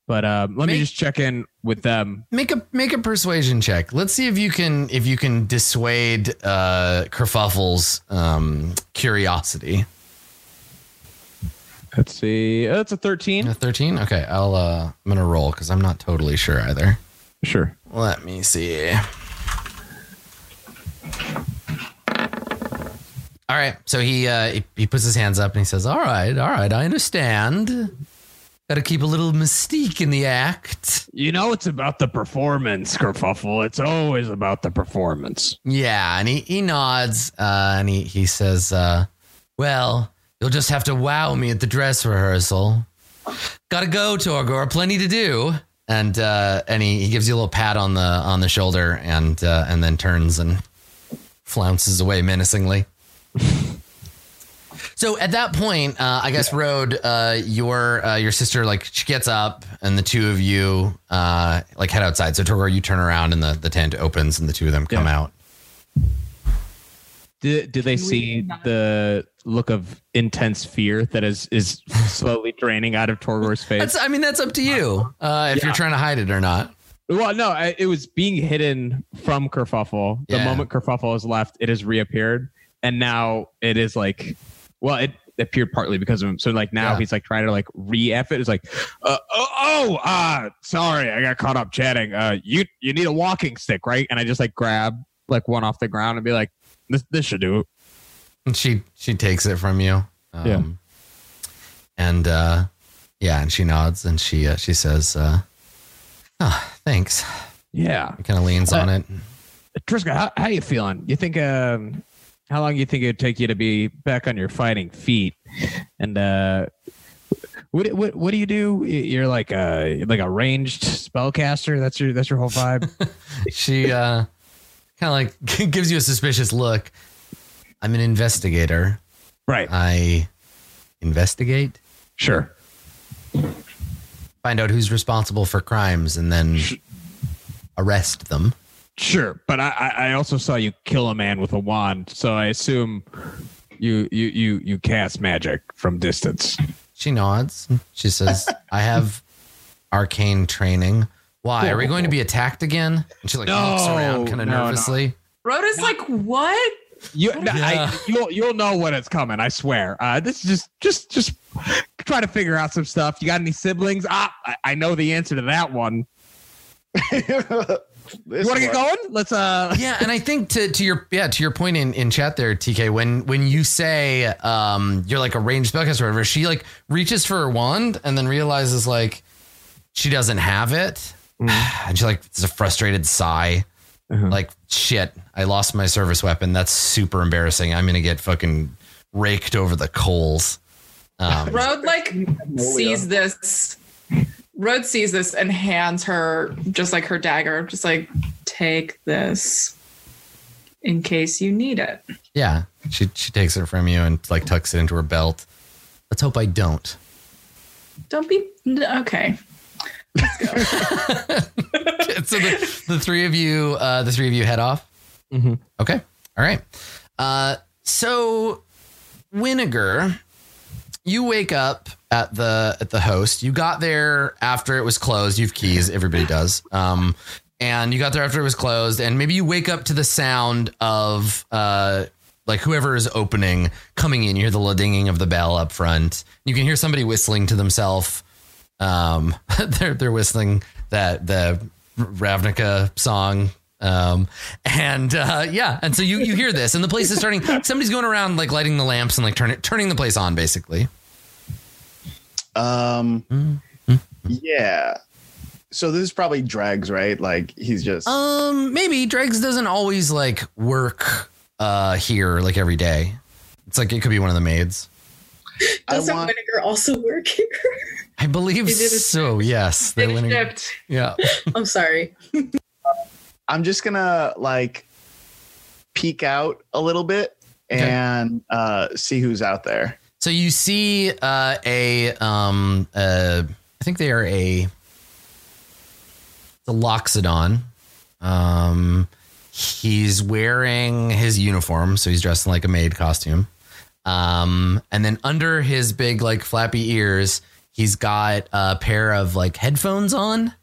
But um, let me just check in with them. Make a make a persuasion check. Let's see if you can if you can dissuade uh, Kerfuffle's um, curiosity. Let's see. Uh, That's a thirteen. A Thirteen. Okay, I'll. Uh, I'm gonna roll because I'm not totally sure either. Sure. Let me see. All right. So he uh he, he puts his hands up and he says, "All right, all right, I understand. Got to keep a little mystique in the act." You know, it's about the performance, Kerfuffle. It's always about the performance. Yeah, and he he nods uh, and he he says, uh, "Well, you'll just have to wow me at the dress rehearsal. Got to go, Torgor. Plenty to do." And uh, and he, he gives you a little pat on the on the shoulder and uh, and then turns and flounces away menacingly. so at that point, uh, I guess Road, uh, your uh, your sister like she gets up and the two of you uh, like head outside. So Torgor, you turn around and the the tent opens and the two of them come Yeah. out. Do, do they Can see the look of intense fear that is is slowly draining out of Torgor's face? That's I mean that's up to you uh, if Yeah. you're trying to hide it or not. Well, no, I, it was being hidden from Kerfuffle. The Yeah. moment Kerfuffle has left, it has reappeared, and now it is like, well, it appeared partly because of him. So like now Yeah. he's like trying to like re-eff it. It's like, uh, oh, oh, uh, sorry, I got caught up chatting. Uh, you you need a walking stick, right? And I just like grab like one off the ground and be like, this this should do. It. And she she takes it from you. Um, Yeah. And uh, yeah, and she nods and she uh, she says, uh, "Oh, thanks." Yeah, Kind of leans on it. Triska, how how you feeling? You think um, how long do you think it'd take you to be back on your fighting feet? And uh, what what what do you do? You're like a like a ranged spellcaster. That's your that's your whole vibe. She uh, kind of like gives you a suspicious look. I'm an investigator. right. I investigate, Sure. find out who's responsible for crimes, and then arrest them. Sure. But I I I also saw you kill a man with a wand, so I assume you you you you cast magic from distance. She nods. She says, "I have arcane training. Why are we going to be attacked again?" And she like looks around kind of no, no. nervously. Rhoda's like, what? You, no, Yeah. I, you'll you'll know when it's coming. I swear. Uh, this is just just just try to figure out some stuff. You got any siblings? Ah, I, I know the answer to that one. This You want to get going? Let's. Uh, yeah, and I think to to your yeah to your point in in chat there, TK, when when you say um you're like a ranged spellcaster or whatever, she like reaches for her wand and then realizes like she doesn't have it, and she like it's a frustrated sigh, Uh-huh. like shit, I lost my service weapon. That's super embarrassing. I'm gonna get fucking raked over the coals. Um, Road like sees this. Road sees this and hands her just like her dagger, just like take this in case you need it. yeah, she she takes it from you and like tucks it into her belt. Let's hope I don't. Don't be okay. so the, the three of you, uh, the three of you head off. Mhm. Okay. All right. Uh, so Winnegar, you wake up at the at the host. You got there after it was closed. You've keys. Everybody does. Um, and you got there after it was closed. And maybe you wake up to the sound of uh, like whoever is opening coming in. You hear the dinging of the bell up front. You can hear somebody whistling to themselves. Um, they're they're whistling that the Ravnica song. Um, and uh, yeah, and so you you hear this, and the place is starting. Somebody's going around like lighting the lamps and like turning turning the place on, basically. Um, Mm-hmm. yeah. So this is probably Dregs, right? Like he's just Um, maybe Dregs doesn't always like work uh here like every day. It's like it could be one of the maids. Doesn't want- vinegar also work here? I believe They did a so. Yes, they're Big winning. shift. Yeah. I'm sorry. I'm just gonna like peek out a little bit Okay. and uh see who's out there. So you see uh, a um uh I think they are a the Loxodon. Um he's wearing his uniform, so he's dressed in like a maid costume. Um and then under his big like flappy ears, he's got a pair of like headphones on.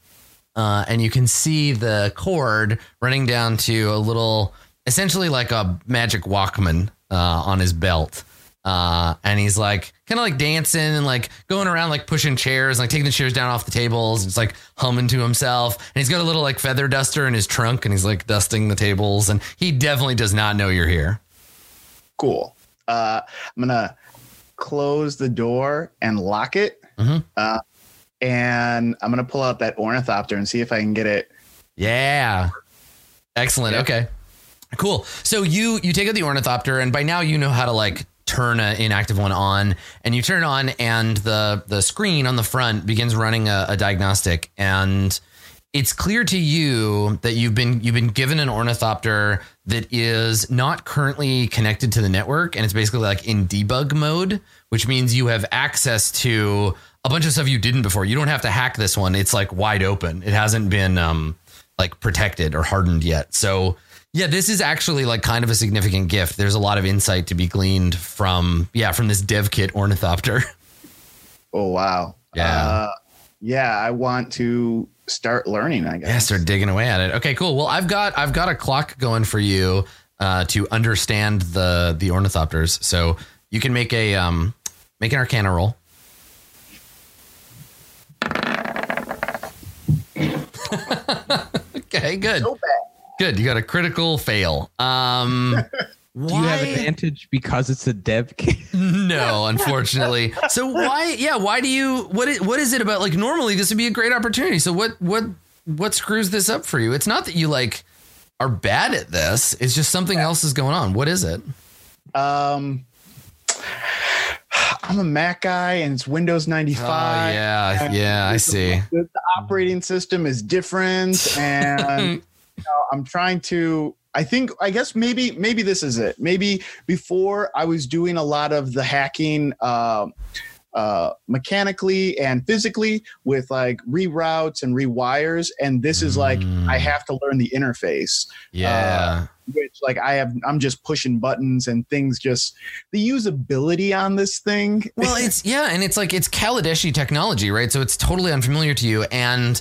Uh, and you can see the cord running down to a little, essentially like a magic Walkman uh, on his belt. Uh, and he's like kind of like dancing and like going around like pushing chairs, like taking the chairs down off the tables. It's like humming to himself. And he's got a little like feather duster in his trunk and he's like dusting the tables. And he definitely does not know you're here. Cool. Uh I'm gonna close the door and lock it. Mhm. Uh and I'm gonna pull out that ornithopter and see if I can get it. Yeah. Excellent. Yeah. Okay. Cool. So you you take out the ornithopter, and by now you know how to like turn an inactive one on, and you turn it on, and the the screen on the front begins running a, a diagnostic, and it's clear to you that you've been you've been given an ornithopter that is not currently connected to the network, and it's basically like in debug mode, which means you have access to a bunch of stuff you didn't before. You don't have to hack this one; it's like wide open. It hasn't been um like protected or hardened yet. So yeah, this is actually like kind of a significant gift. There's a lot of insight to be gleaned from yeah from this dev kit ornithopter. Oh wow. Yeah. Uh, yeah, I want to start learning, I guess. Yeah, start digging away at it. Okay, cool. Well, I've got I've got a clock going for you uh, to understand the the ornithopters. So you can make a um make an Arcana roll. okay, good. So bad. Good. You got a critical fail. Um, Do you have advantage because it's a dev kit? No, unfortunately. So why? Yeah, why do you? What? Is, what is it about? Like normally this would be a great opportunity. So what? What? What screws this up for you? It's not that you like are bad at this. It's just something else is going on. What is it? Um I'm a Mac guy and it's Windows 95. Oh yeah, yeah. I see. The, the operating system is different and you know, I'm trying to I think I guess maybe maybe this is it. Maybe before I was doing a lot of the hacking uh, uh, mechanically and physically with like reroutes and rewires, and this is like Mm. I have to learn the interface, Yeah. which like I have I'm just pushing buttons and things just the usability on this thing. well, it's yeah, and it's like it's Kaladeshi technology, right? So it's totally unfamiliar to you, and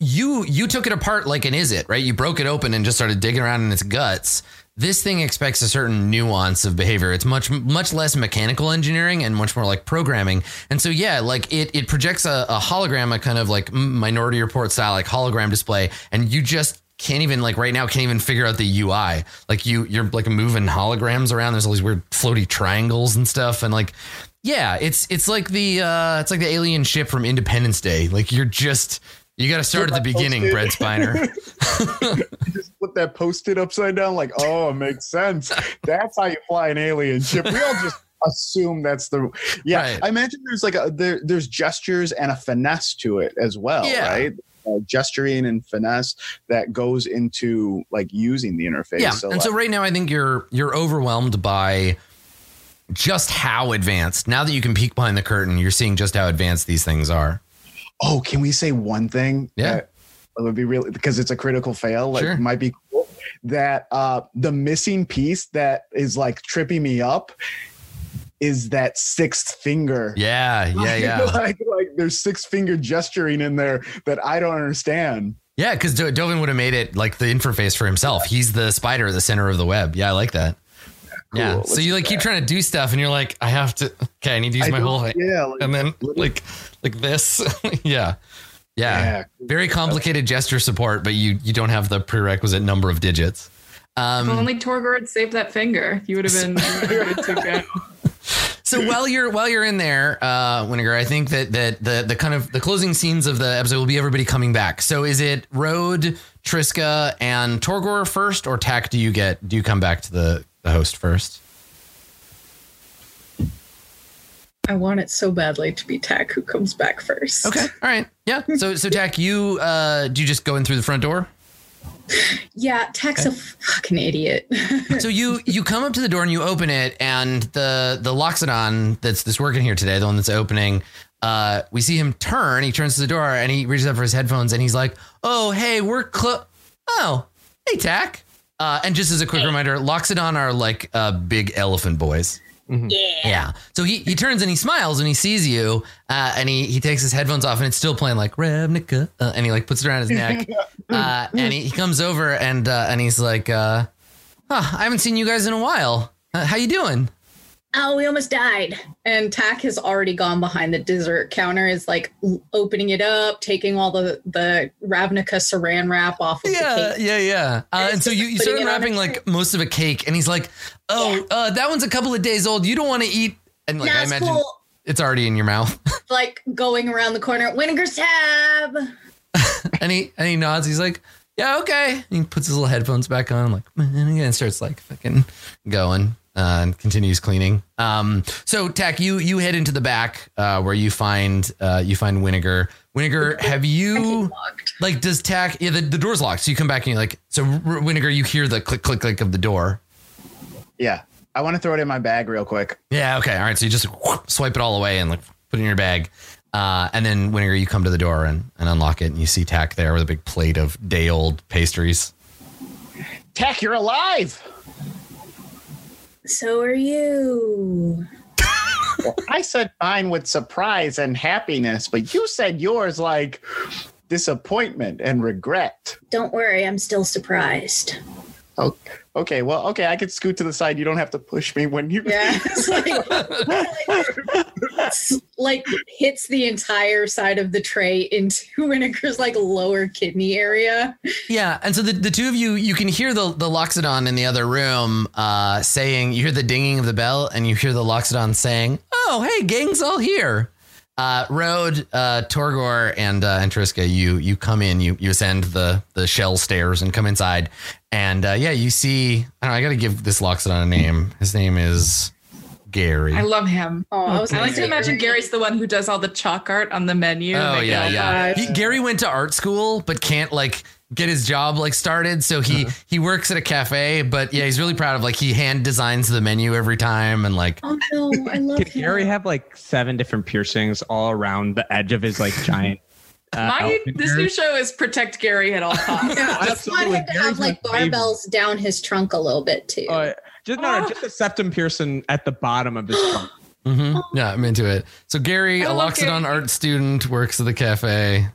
you you took it apart like an Izzet, right? You broke it open and just started digging around in its guts. This thing expects a certain nuance of behavior. It's much much less mechanical engineering and much more like programming. And so yeah, like it it projects a, a hologram, a kind of like Minority Report style like hologram display, and you just can't even like right now can't even figure out the UI. Like you you're like moving holograms around. There's all these weird floaty triangles and stuff, and like yeah, it's it's like the uh it's like the alien ship from Independence Day. Like you're just you got to start at the beginning, Brent Spiner. just put that post-it upside down like oh it makes sense that's how you fly an alien ship we all just assume that's the yeah Right. i imagine there's like a there, there's gestures and a finesse to it as well Yeah. right uh, gesturing and finesse that goes into like using the interface yeah, so, and so right now I think you're you're overwhelmed by just how advanced. Now that you can peek behind the curtain, you're seeing just how advanced these things are. Oh can we say one thing Yeah. that would be really because it's a critical fail like Sure. might be cool that uh the missing piece that is like tripping me up is that sixth finger Yeah, yeah, yeah. like, like there's six finger gesturing in there that I don't understand. Yeah, because Do- Dovin would have made it like the interface for himself. He's the spider at the center of the web. Yeah, I like that. Yeah. So you like keep that. trying to do stuff, and you're like, I have to. Okay, I need to use I my don't- whole. yeah, like, and then like like this. yeah. Yeah. Yeah. Very complicated gesture support, but you you don't have the prerequisite number of digits. If Um, only Torgor had saved that finger, you would have been would have been good to go. so while you're while you're in there, uh, Winnegar, I think that that the the kind of the closing scenes of the episode will be everybody coming back. So is it Road, Triska, and Torgor first, or Tack? Do you get do you come back to the the host first? I want it so badly to be Tack who comes back first. Okay, all right, yeah. So so Tack, you uh, do you just go in through the front door? Yeah, Tack's a fucking idiot. so you you come up to the door and you open it, and the the Loxodon that's that's working here today, the one that's opening, uh, we see him turn. He turns to the door and he reaches up for his headphones and he's like, "Oh, hey, we're close. Oh, hey, Tack." Uh, and just as a quick reminder, Loxodon are like uh, big elephant boys. yeah. Yeah. So he, he turns and he smiles and he sees you, uh, and he, he takes his headphones off and it's still playing like Ravnica, uh, and he like puts it around his neck, uh, and he, he comes over and uh, and he's like, uh, huh, I haven't seen you guys in a while. Uh, how you doing? Oh, we almost died. And Tack has already gone behind the dessert counter, is like opening it up, taking all the the Ravnica saran wrap off of the Yeah, cake. yeah, yeah. Uh, And and so you, you start putting it on unwrapping like most of a cake, and he's like, oh, uh, that one's a couple of days old. You don't want to eat. And like I That's imagine cool. it's already in your mouth. Like going around the corner, Winnegar's tab. and he and he nods. He's like, "Yeah, okay." And he puts his little headphones back on. I'm like, man, again, starts like fucking going uh, and continues cleaning. Um, so Tack, you you head into the back uh, where you find uh, you find Winnegar. Winnegar, have you like does Tack? Yeah, the, the door's locked. So you come back and you're like, so R- Winnegar, you hear the click click click of the door. Yeah. I want to throw it in my bag real quick. Yeah. Okay. All right. So you just swipe it all away and like put it in your bag. Uh, and then whenever you come to the door and, and unlock it and you see Tack there with a big plate of day old pastries. Tack, you're alive. So are you. I said mine with surprise and happiness, but you said yours like disappointment and regret. Don't worry, I'm still surprised. Oh, okay. Well, okay. I can scoot to the side. You don't have to push me when you. Yeah. It's like, like hits the entire side of the tray into Winnegar's like lower kidney area. Yeah. And so the, the two of you, you can hear the, the Loxodon in the other room uh, saying, you hear the dinging of the bell and you hear the Loxodon saying, oh, hey, gang's all here. Uh, Road, uh, Torgor, and uh, and Triska, you you come in, you you ascend the the shell stairs and come inside, and uh, yeah, you see. I, don't know, I got to give this Loxodon a name. His name is Gary. I love him. Oh, I was I gonna like to imagine Gary's the one who does all the chalk art on the menu. Oh yeah, oh, yeah. He, Gary went to art school, but can't like get his job like started. So he Uh-huh. he works at a cafe, but yeah, he's really proud of like he hand designs the menu every time and like Oh no, I love Could him. Gary have like seven different piercings all around the edge of his like giant? Uh, My this new show is protect Gary at all costs. Yeah, I just want him to Gary's have like my favorite. barbells down his trunk a little bit too. Uh, just no, no, just a septum piercing at the bottom of his trunk. mhm. yeah, I'm into it. So Gary, a love Loxodon art student, works at the cafe.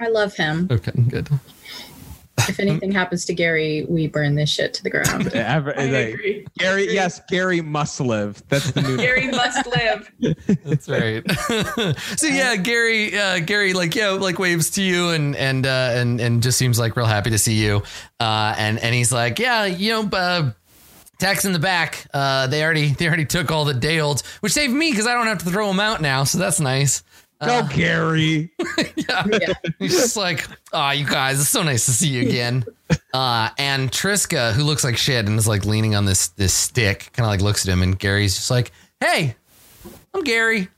I love him. Okay, good. If anything happens to Gary, we burn this shit to the ground. Ever- I like, agree. Gary, yes, Gary must live. That's the new. Gary must live. That's right. so yeah, Gary, uh, Gary, like yeah, like waves to you and and uh, and and just seems like real happy to see you. Uh, and and he's like, yeah, you know, uh, Tack's in the back. Uh, they already they already took all the day olds, which saved me because I don't have to throw them out now. So that's nice. Go, Gary. yeah. Yeah. He's just like, oh, you guys, it's so nice to see you again. Uh, and Triska, who looks like shit and is like leaning on this this stick, kind of like looks at him, and Gary's just like, hey, I'm Gary.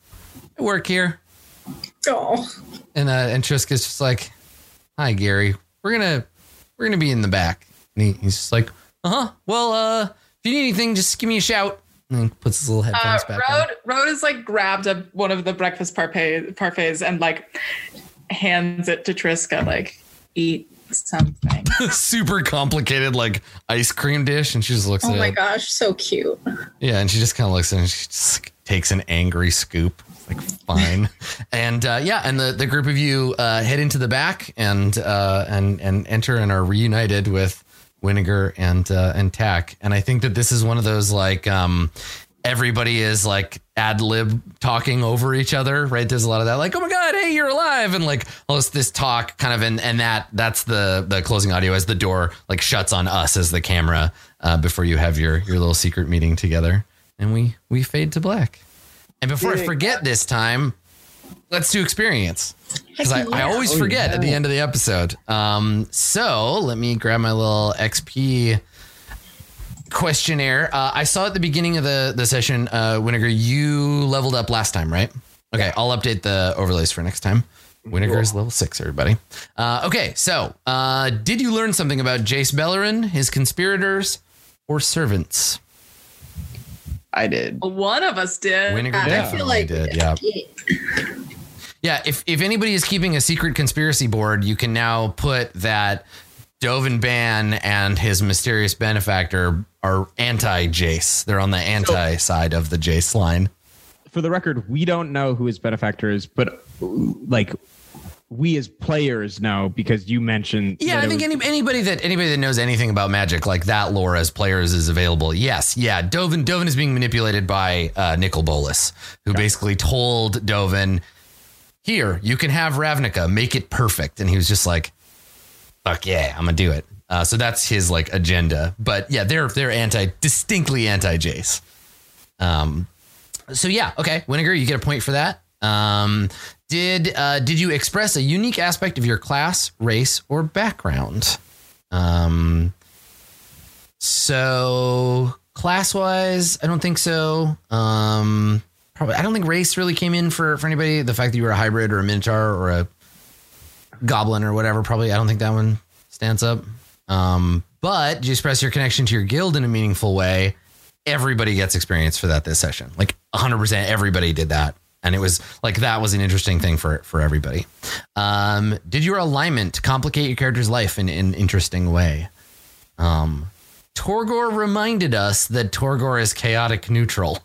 I work here. Oh, And uh, and Triska's just like, "Hi, Gary. We're gonna we're gonna be in the back." And he, he's just like, "Uh huh. Well, uh, if you need anything, just give me a shout." And puts his little Uh, headphones back on. Road Road is like grabbed a, one of the breakfast parfait, parfaits and like hands it to Triska, like eat something. Super complicated like ice cream dish, and she just looks oh my gosh, so cute. Yeah, and she just kind of looks and she just takes an angry scoop. Like fine, and uh, yeah, and the, the group of you uh, head into the back and uh, and and enter and are reunited with Winnegar and uh, and Tack. And I think that this is one of those like um, everybody is like ad lib talking over each other, right? There's a lot of that, like, oh my god, hey, you're alive, and like all this, this talk kind of, and and that that's the the closing audio as the door like shuts on us as the camera uh, before you have your your little secret meeting together, and we we fade to black. And before I forget this time, let's do experience because I, I yeah. always forget at the end of the episode. Um, so let me grab my little XP questionnaire. Uh, I saw at the beginning of the the session, uh, Winnegar, you leveled up last time, right? Okay, I'll update the overlays for next time. Winnegar is level six, everybody. Uh, okay, so uh, did you learn something about Jace Beleren, his conspirators, or servants? I did. One of us did. Winnegar Uh, I feel like did. Yeah. Yeah, if if anybody is keeping a secret conspiracy board, you can now put that Dovin Baan and his mysterious benefactor are anti Jace. They're on the anti side of the Jace line. For the record, we don't know who his benefactor is, but like we as players know because you mentioned. Yeah, I think was- any, anybody that anybody that knows anything about magic like that lore as players is available. Yes, yeah. Dovin Dovin is being manipulated by uh, Nicol Bolas, who basically told Dovin, "Here, you can have Ravnica, make it perfect," and he was just like, "Fuck yeah, I'm gonna do it." Uh, so that's his like agenda. But yeah, they're they're anti, distinctly anti Jace. Um, so yeah, okay, Winnegar, you get a point for that. Um, did uh, did you express a unique aspect of your class, race, or background? Um, so class wise, I don't think so. Um, probably I don't think race really came in for for anybody. The fact that you were a hybrid or a minotaur or a goblin or whatever, probably I don't think that one stands up. Um, but did you express your connection to your guild in a meaningful way? Everybody gets experience for that this session. Like 100% everybody did that. And it was like that was an interesting thing for for everybody. Um, did your alignment complicate your character's life in, in an interesting way? Um, Torgor reminded us that Torgor is chaotic neutral.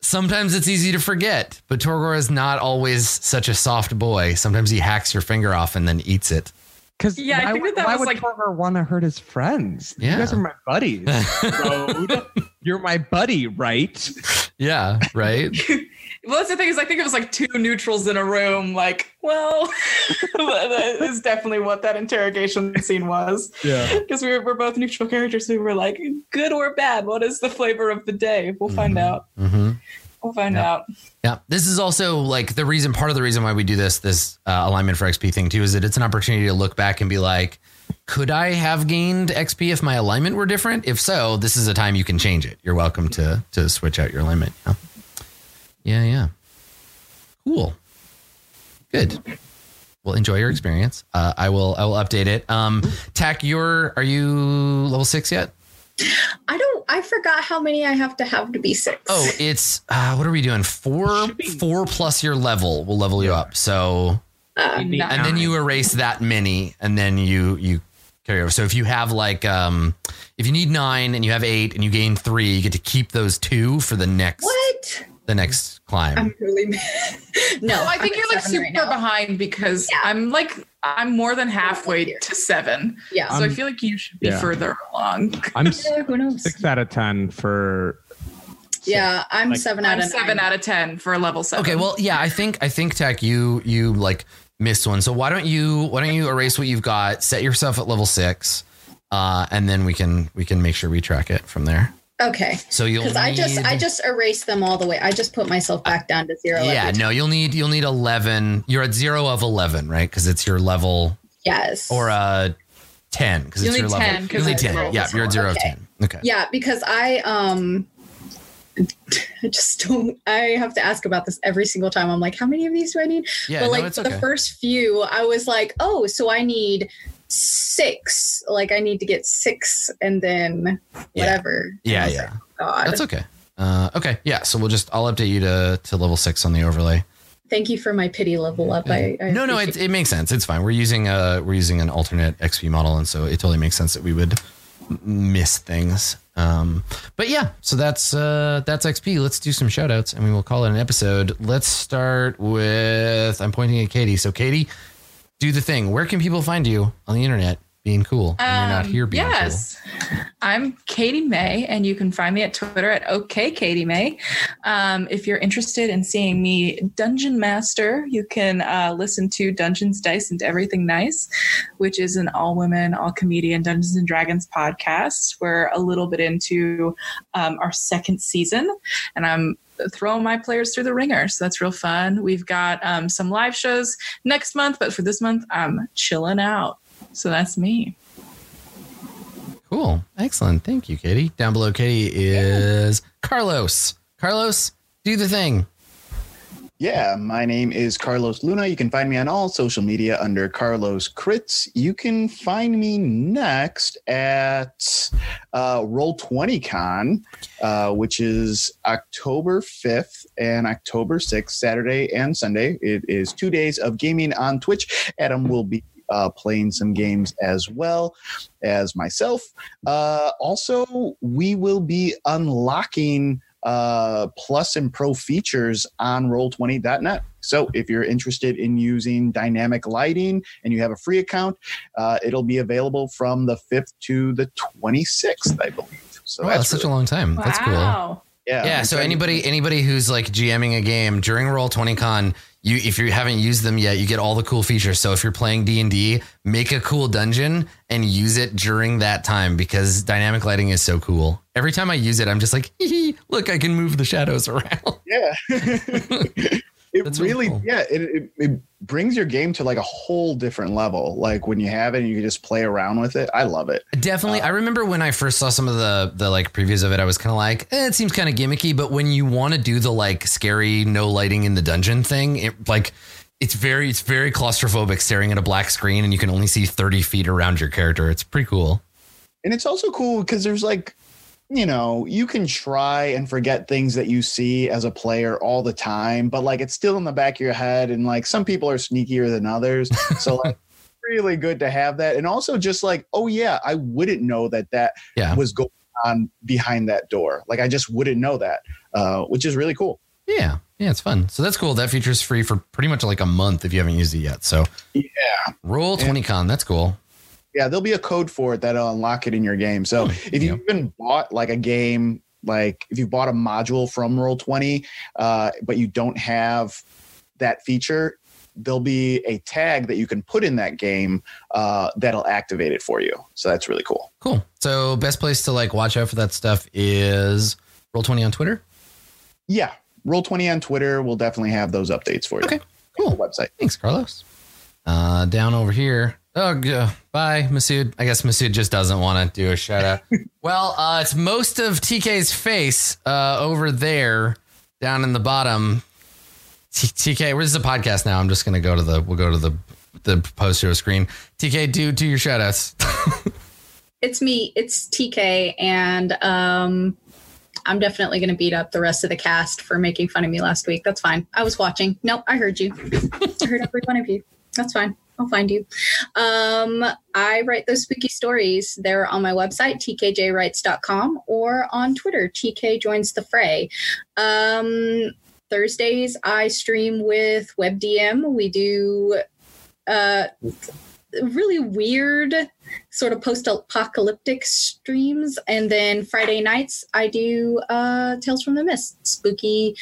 Sometimes it's easy to forget, but Torgor is not always such a soft boy. Sometimes he hacks your finger off and then eats it. Because Yeah, I why, think would- that that why was would like- Torgor want to hurt his friends? Yeah. You guys are my buddies. Road. You're my buddy, right? Yeah, right. Well, that's the thing is, I think it was like two neutrals in a room. Like, well, that is definitely what that interrogation scene was. Yeah. Because we were, we're both neutral characters. We were like, good or bad? What is the flavor of the day? We'll find out. hmm We'll find Yeah. out. Yeah, this is also like the reason. Part of the reason why we do this this uh, alignment for XP thing too is that it's an opportunity to look back and be like, could I have gained XP if my alignment were different? If so, this is a time you can change it. You're welcome to to switch out your alignment. Yeah, yeah, yeah. Cool. Good. Well, enjoy your experience. Uh, I will. I will update it. Um, Tack, you're. Are you level six yet? I don't. I forgot how many I have to have to be six. Oh, it's uh, what are we doing? Four, four plus your level will level you up. So, Uh, Nine. and then you erase that many, and then you you carry over. So if you have like, um, if you need nine and you have eight and you gain three, you get to keep those two for the next what? The next climb. I'm really mad. no. Well, I think I'm you're like super right behind because Yeah. I'm like I'm more than halfway here. to seven. Yeah. So I I'm- feel like you should be yeah. further along. I'm who knows? six out of ten for. Yeah, I'm Like- seven out I'm of seven nine. out of ten for a level seven. Okay, well, yeah, I think I think Tech, you you like missed one. So why don't you why don't you erase what you've got, set yourself at level six, uh, and then we can we can make sure we track it from there. Okay. So you'll Because I just I just erased them all the way. I just put myself back down to zero. yeah no you'll need you'll need 11 you're at zero of 11 right because it's your level Yes. or uh 10 because You'll it's your need level you'll need 10 yeah you're at zero of Okay. 10 okay Yeah, because I um I just don't I have to ask about this every single time. I'm like, how many of these do I need? yeah but no, like it's the first few, I was like, oh, so I need six. Like I need to get six and then whatever. yeah was yeah. like, God. that's okay. Uh okay. Yeah. So we'll just i'll update you to to level six on the overlay. Thank you for my pity level up. I, I no no it, it makes sense. It's fine. We're using uh we're using an alternate xp model and so it totally makes sense that we would miss things. Um but yeah so that's uh that's xp let's do some shout outs and we will call it an episode. Let's start with i'm pointing at katie. So katie do the thing where can people find you on the internet being cool. and you're not Um, here being yes. I'm Katie May, and you can find me at Twitter at OK Katie May. Um, if you're interested in seeing me Dungeon Master, you can uh, listen to Dungeons, Dice, and Everything Nice, which is an all women, all comedian Dungeons and Dragons podcast. We're a little bit into um, our second season, and I'm throwing my players through the ringer. So that's real fun. We've got um, some live shows next month, but for this month, I'm chilling out. So that's me. Cool. Excellent. Thank you, Katie. Down below Katie is Carlos. Carlos, do the thing. Yeah, my name is Carlos Luna. You can find me on all social media under Carlos Crits. You can find me next at uh, Roll 20 Con, uh, which is October 5th and October 6th, Saturday and Sunday. It is two days of gaming on Twitch. Adam will be uh, playing some games as well as myself. Uh, also, we will be unlocking uh, plus and pro features on roll20.net. So if you're interested in using dynamic lighting and you have a free account, uh, it'll be available from the 5th to the 26th, I believe. So wow, that's, such a long time. That's cool. Yeah. Yeah. I'm So trying to- anybody anybody who's like GMing a game during Roll Twenty Con, you if you haven't used them yet, you get all the cool features. So if you're playing D and D, make a cool dungeon and use it during that time because dynamic lighting is so cool. Every time I use it, I'm just like, look, I can move the shadows around. Yeah. it That's really cool. yeah, it, it, it brings your game to like a whole different level. Like when you have it and you can just play around with it. I love it. Definitely. I remember when I first saw some of the the like previews of it, I was kind of like, eh, it seems kind of gimmicky. But when you want to do the like scary no lighting in the dungeon thing, it like it's very it's very claustrophobic staring at a black screen and you can only see 30 feet around your character. It's pretty cool. And it's also cool because there's like, you know, you can try and forget things that you see as a player all the time, but like it's still in the back of your head. And like some people are sneakier than others. So like really good to have that. And also just like, oh yeah, I wouldn't know that that Yeah. was going on behind that door. Like I just wouldn't know that, uh, which is really cool. Yeah. Yeah, it's fun. So that's cool. That feature's free for pretty much like a month if you haven't used it yet. So Yeah. roll 20 con. That's cool. Yeah, there'll be a code for it that'll unlock it in your game. So Hmm, if you've even bought like a game, like if you bought a module from Roll20, uh, but you don't have that feature, there'll be a tag that you can put in that game uh, that'll activate it for you. So that's really cool. Cool. So best place to like watch out for that stuff is roll 20 on Twitter. Yeah, Roll20 on Twitter will definitely have those updates for you. Okay, Cool cool. website. Thanks, Carlos. Uh, down over here. Oh, yeah. bye, Masood. I guess Masood just doesn't want to do a shout out. well, uh, it's most of TK's face uh, over there, down in the bottom. T- TK, where's the podcast now? I'm just gonna go to the. We'll go to the the post show screen. TK, do do your shout outs. It's me. It's TK, and um, I'm definitely going to beat up the rest of the cast for making fun of me last week. That's fine. I was watching. Nope, I heard you. I heard every one of you. That's fine. I'll find you. Um, I write those spooky stories. They're on my website, tkjwrites.com, or on Twitter, TK joins the fray. Um, Thursdays, I stream with WebDM. We do uh, really weird sort of post-apocalyptic streams. And then friday nights i do uh tales from the mist spooky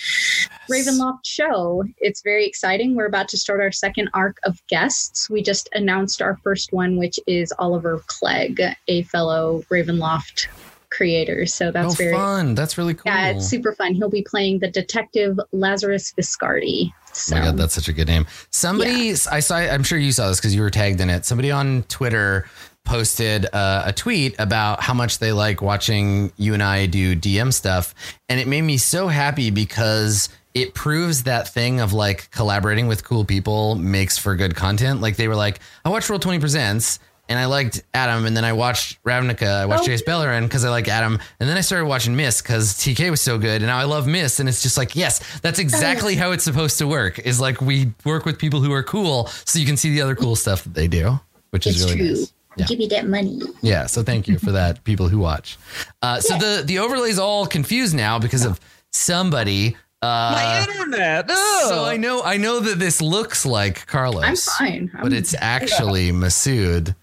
ravenloft show. It's very exciting. We're about to start our second arc of guests. We just announced our first one which is oliver clegg a fellow ravenloft creator so that's oh, very fun. That's really cool. yeah it's super fun he'll be playing the detective lazarus viscardi so Oh my god, that's such a good name. Somebody, I saw. I'm sure you saw this because you were tagged in it. Somebody on Twitter posted uh, a tweet about how much they like watching you and I do DM stuff, and it made me so happy because it proves that thing of like collaborating with cool people makes for good content. Like they were like, I watched Roll Twenty Presents. And I liked Adam, and then I watched Ravnica. I watched Oh. Jace Beleren because I like Adam, and then I started watching Mist because TK was so good, and now I love Mist, and it's just like, yes, that's exactly how it's supposed to work. Is like we work with people who are cool, so you can see the other cool stuff that they do, which is really true. nice. Yeah. give me that money Yeah, so thank you for that, people who watch. Uh, so the the overlay's all confused now because of somebody. Uh, my internet. so I know I know that this looks like Carlos, i'm fine I'm but it's actually Masood.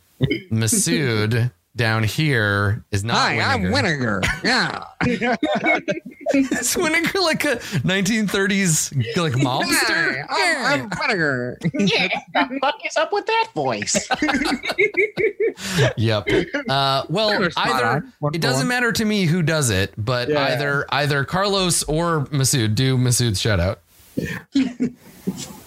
Masood down here is not. Hi, Winnegar. I'm Winnegar. Yeah. Is Winnegar like a 1930s like mobster? I'm, I'm Winnegar. Yeah, what the fuck is up with that voice? Yep. Uh, well, either it doesn't matter to me who does it, but Yeah. either either Carlos or Masood do Masood's shout out.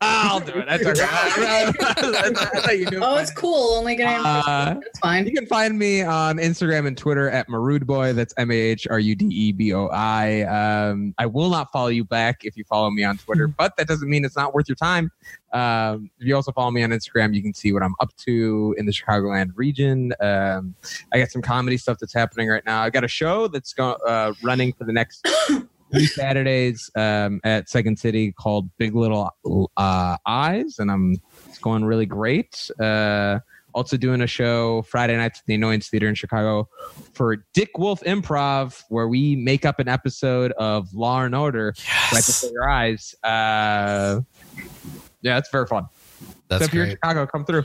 I'll do it. That's okay. I thought you knew Oh, it's cool. Only gonna. Uh, That's fine. You can find me on Instagram and Twitter at Mahrudeboi. That's M A H R U D E B O I. Um, I will not follow you back if you follow me on Twitter, but that doesn't mean it's not worth your time. Um, if you also follow me on Instagram, you can see what I'm up to in the Chicagoland region. Um, I got some comedy stuff that's happening right now. I got a show that's go- uh, running for the next three Saturdays um, at Second City called Big Little uh, Eyes, and I'm it's going really great. Uh, also doing a show Friday nights at the Annoyance Theater in Chicago for Dick Wolf Improv, where we make up an episode of Law and Order right before your eyes. Uh, yeah, it's very fun. That's so if you're in. Chicago, come through.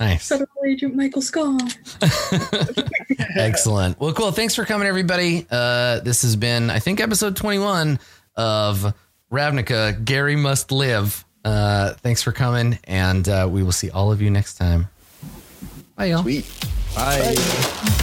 Nice. Federal Agent Michael Scott. Excellent. Well, cool. Thanks for coming, everybody. Uh, this has been, I think, episode 21 of Ravnica. Gary must live. Uh, thanks for coming, and uh, we will see all of you next time. Bye, y'all. Sweet. Bye.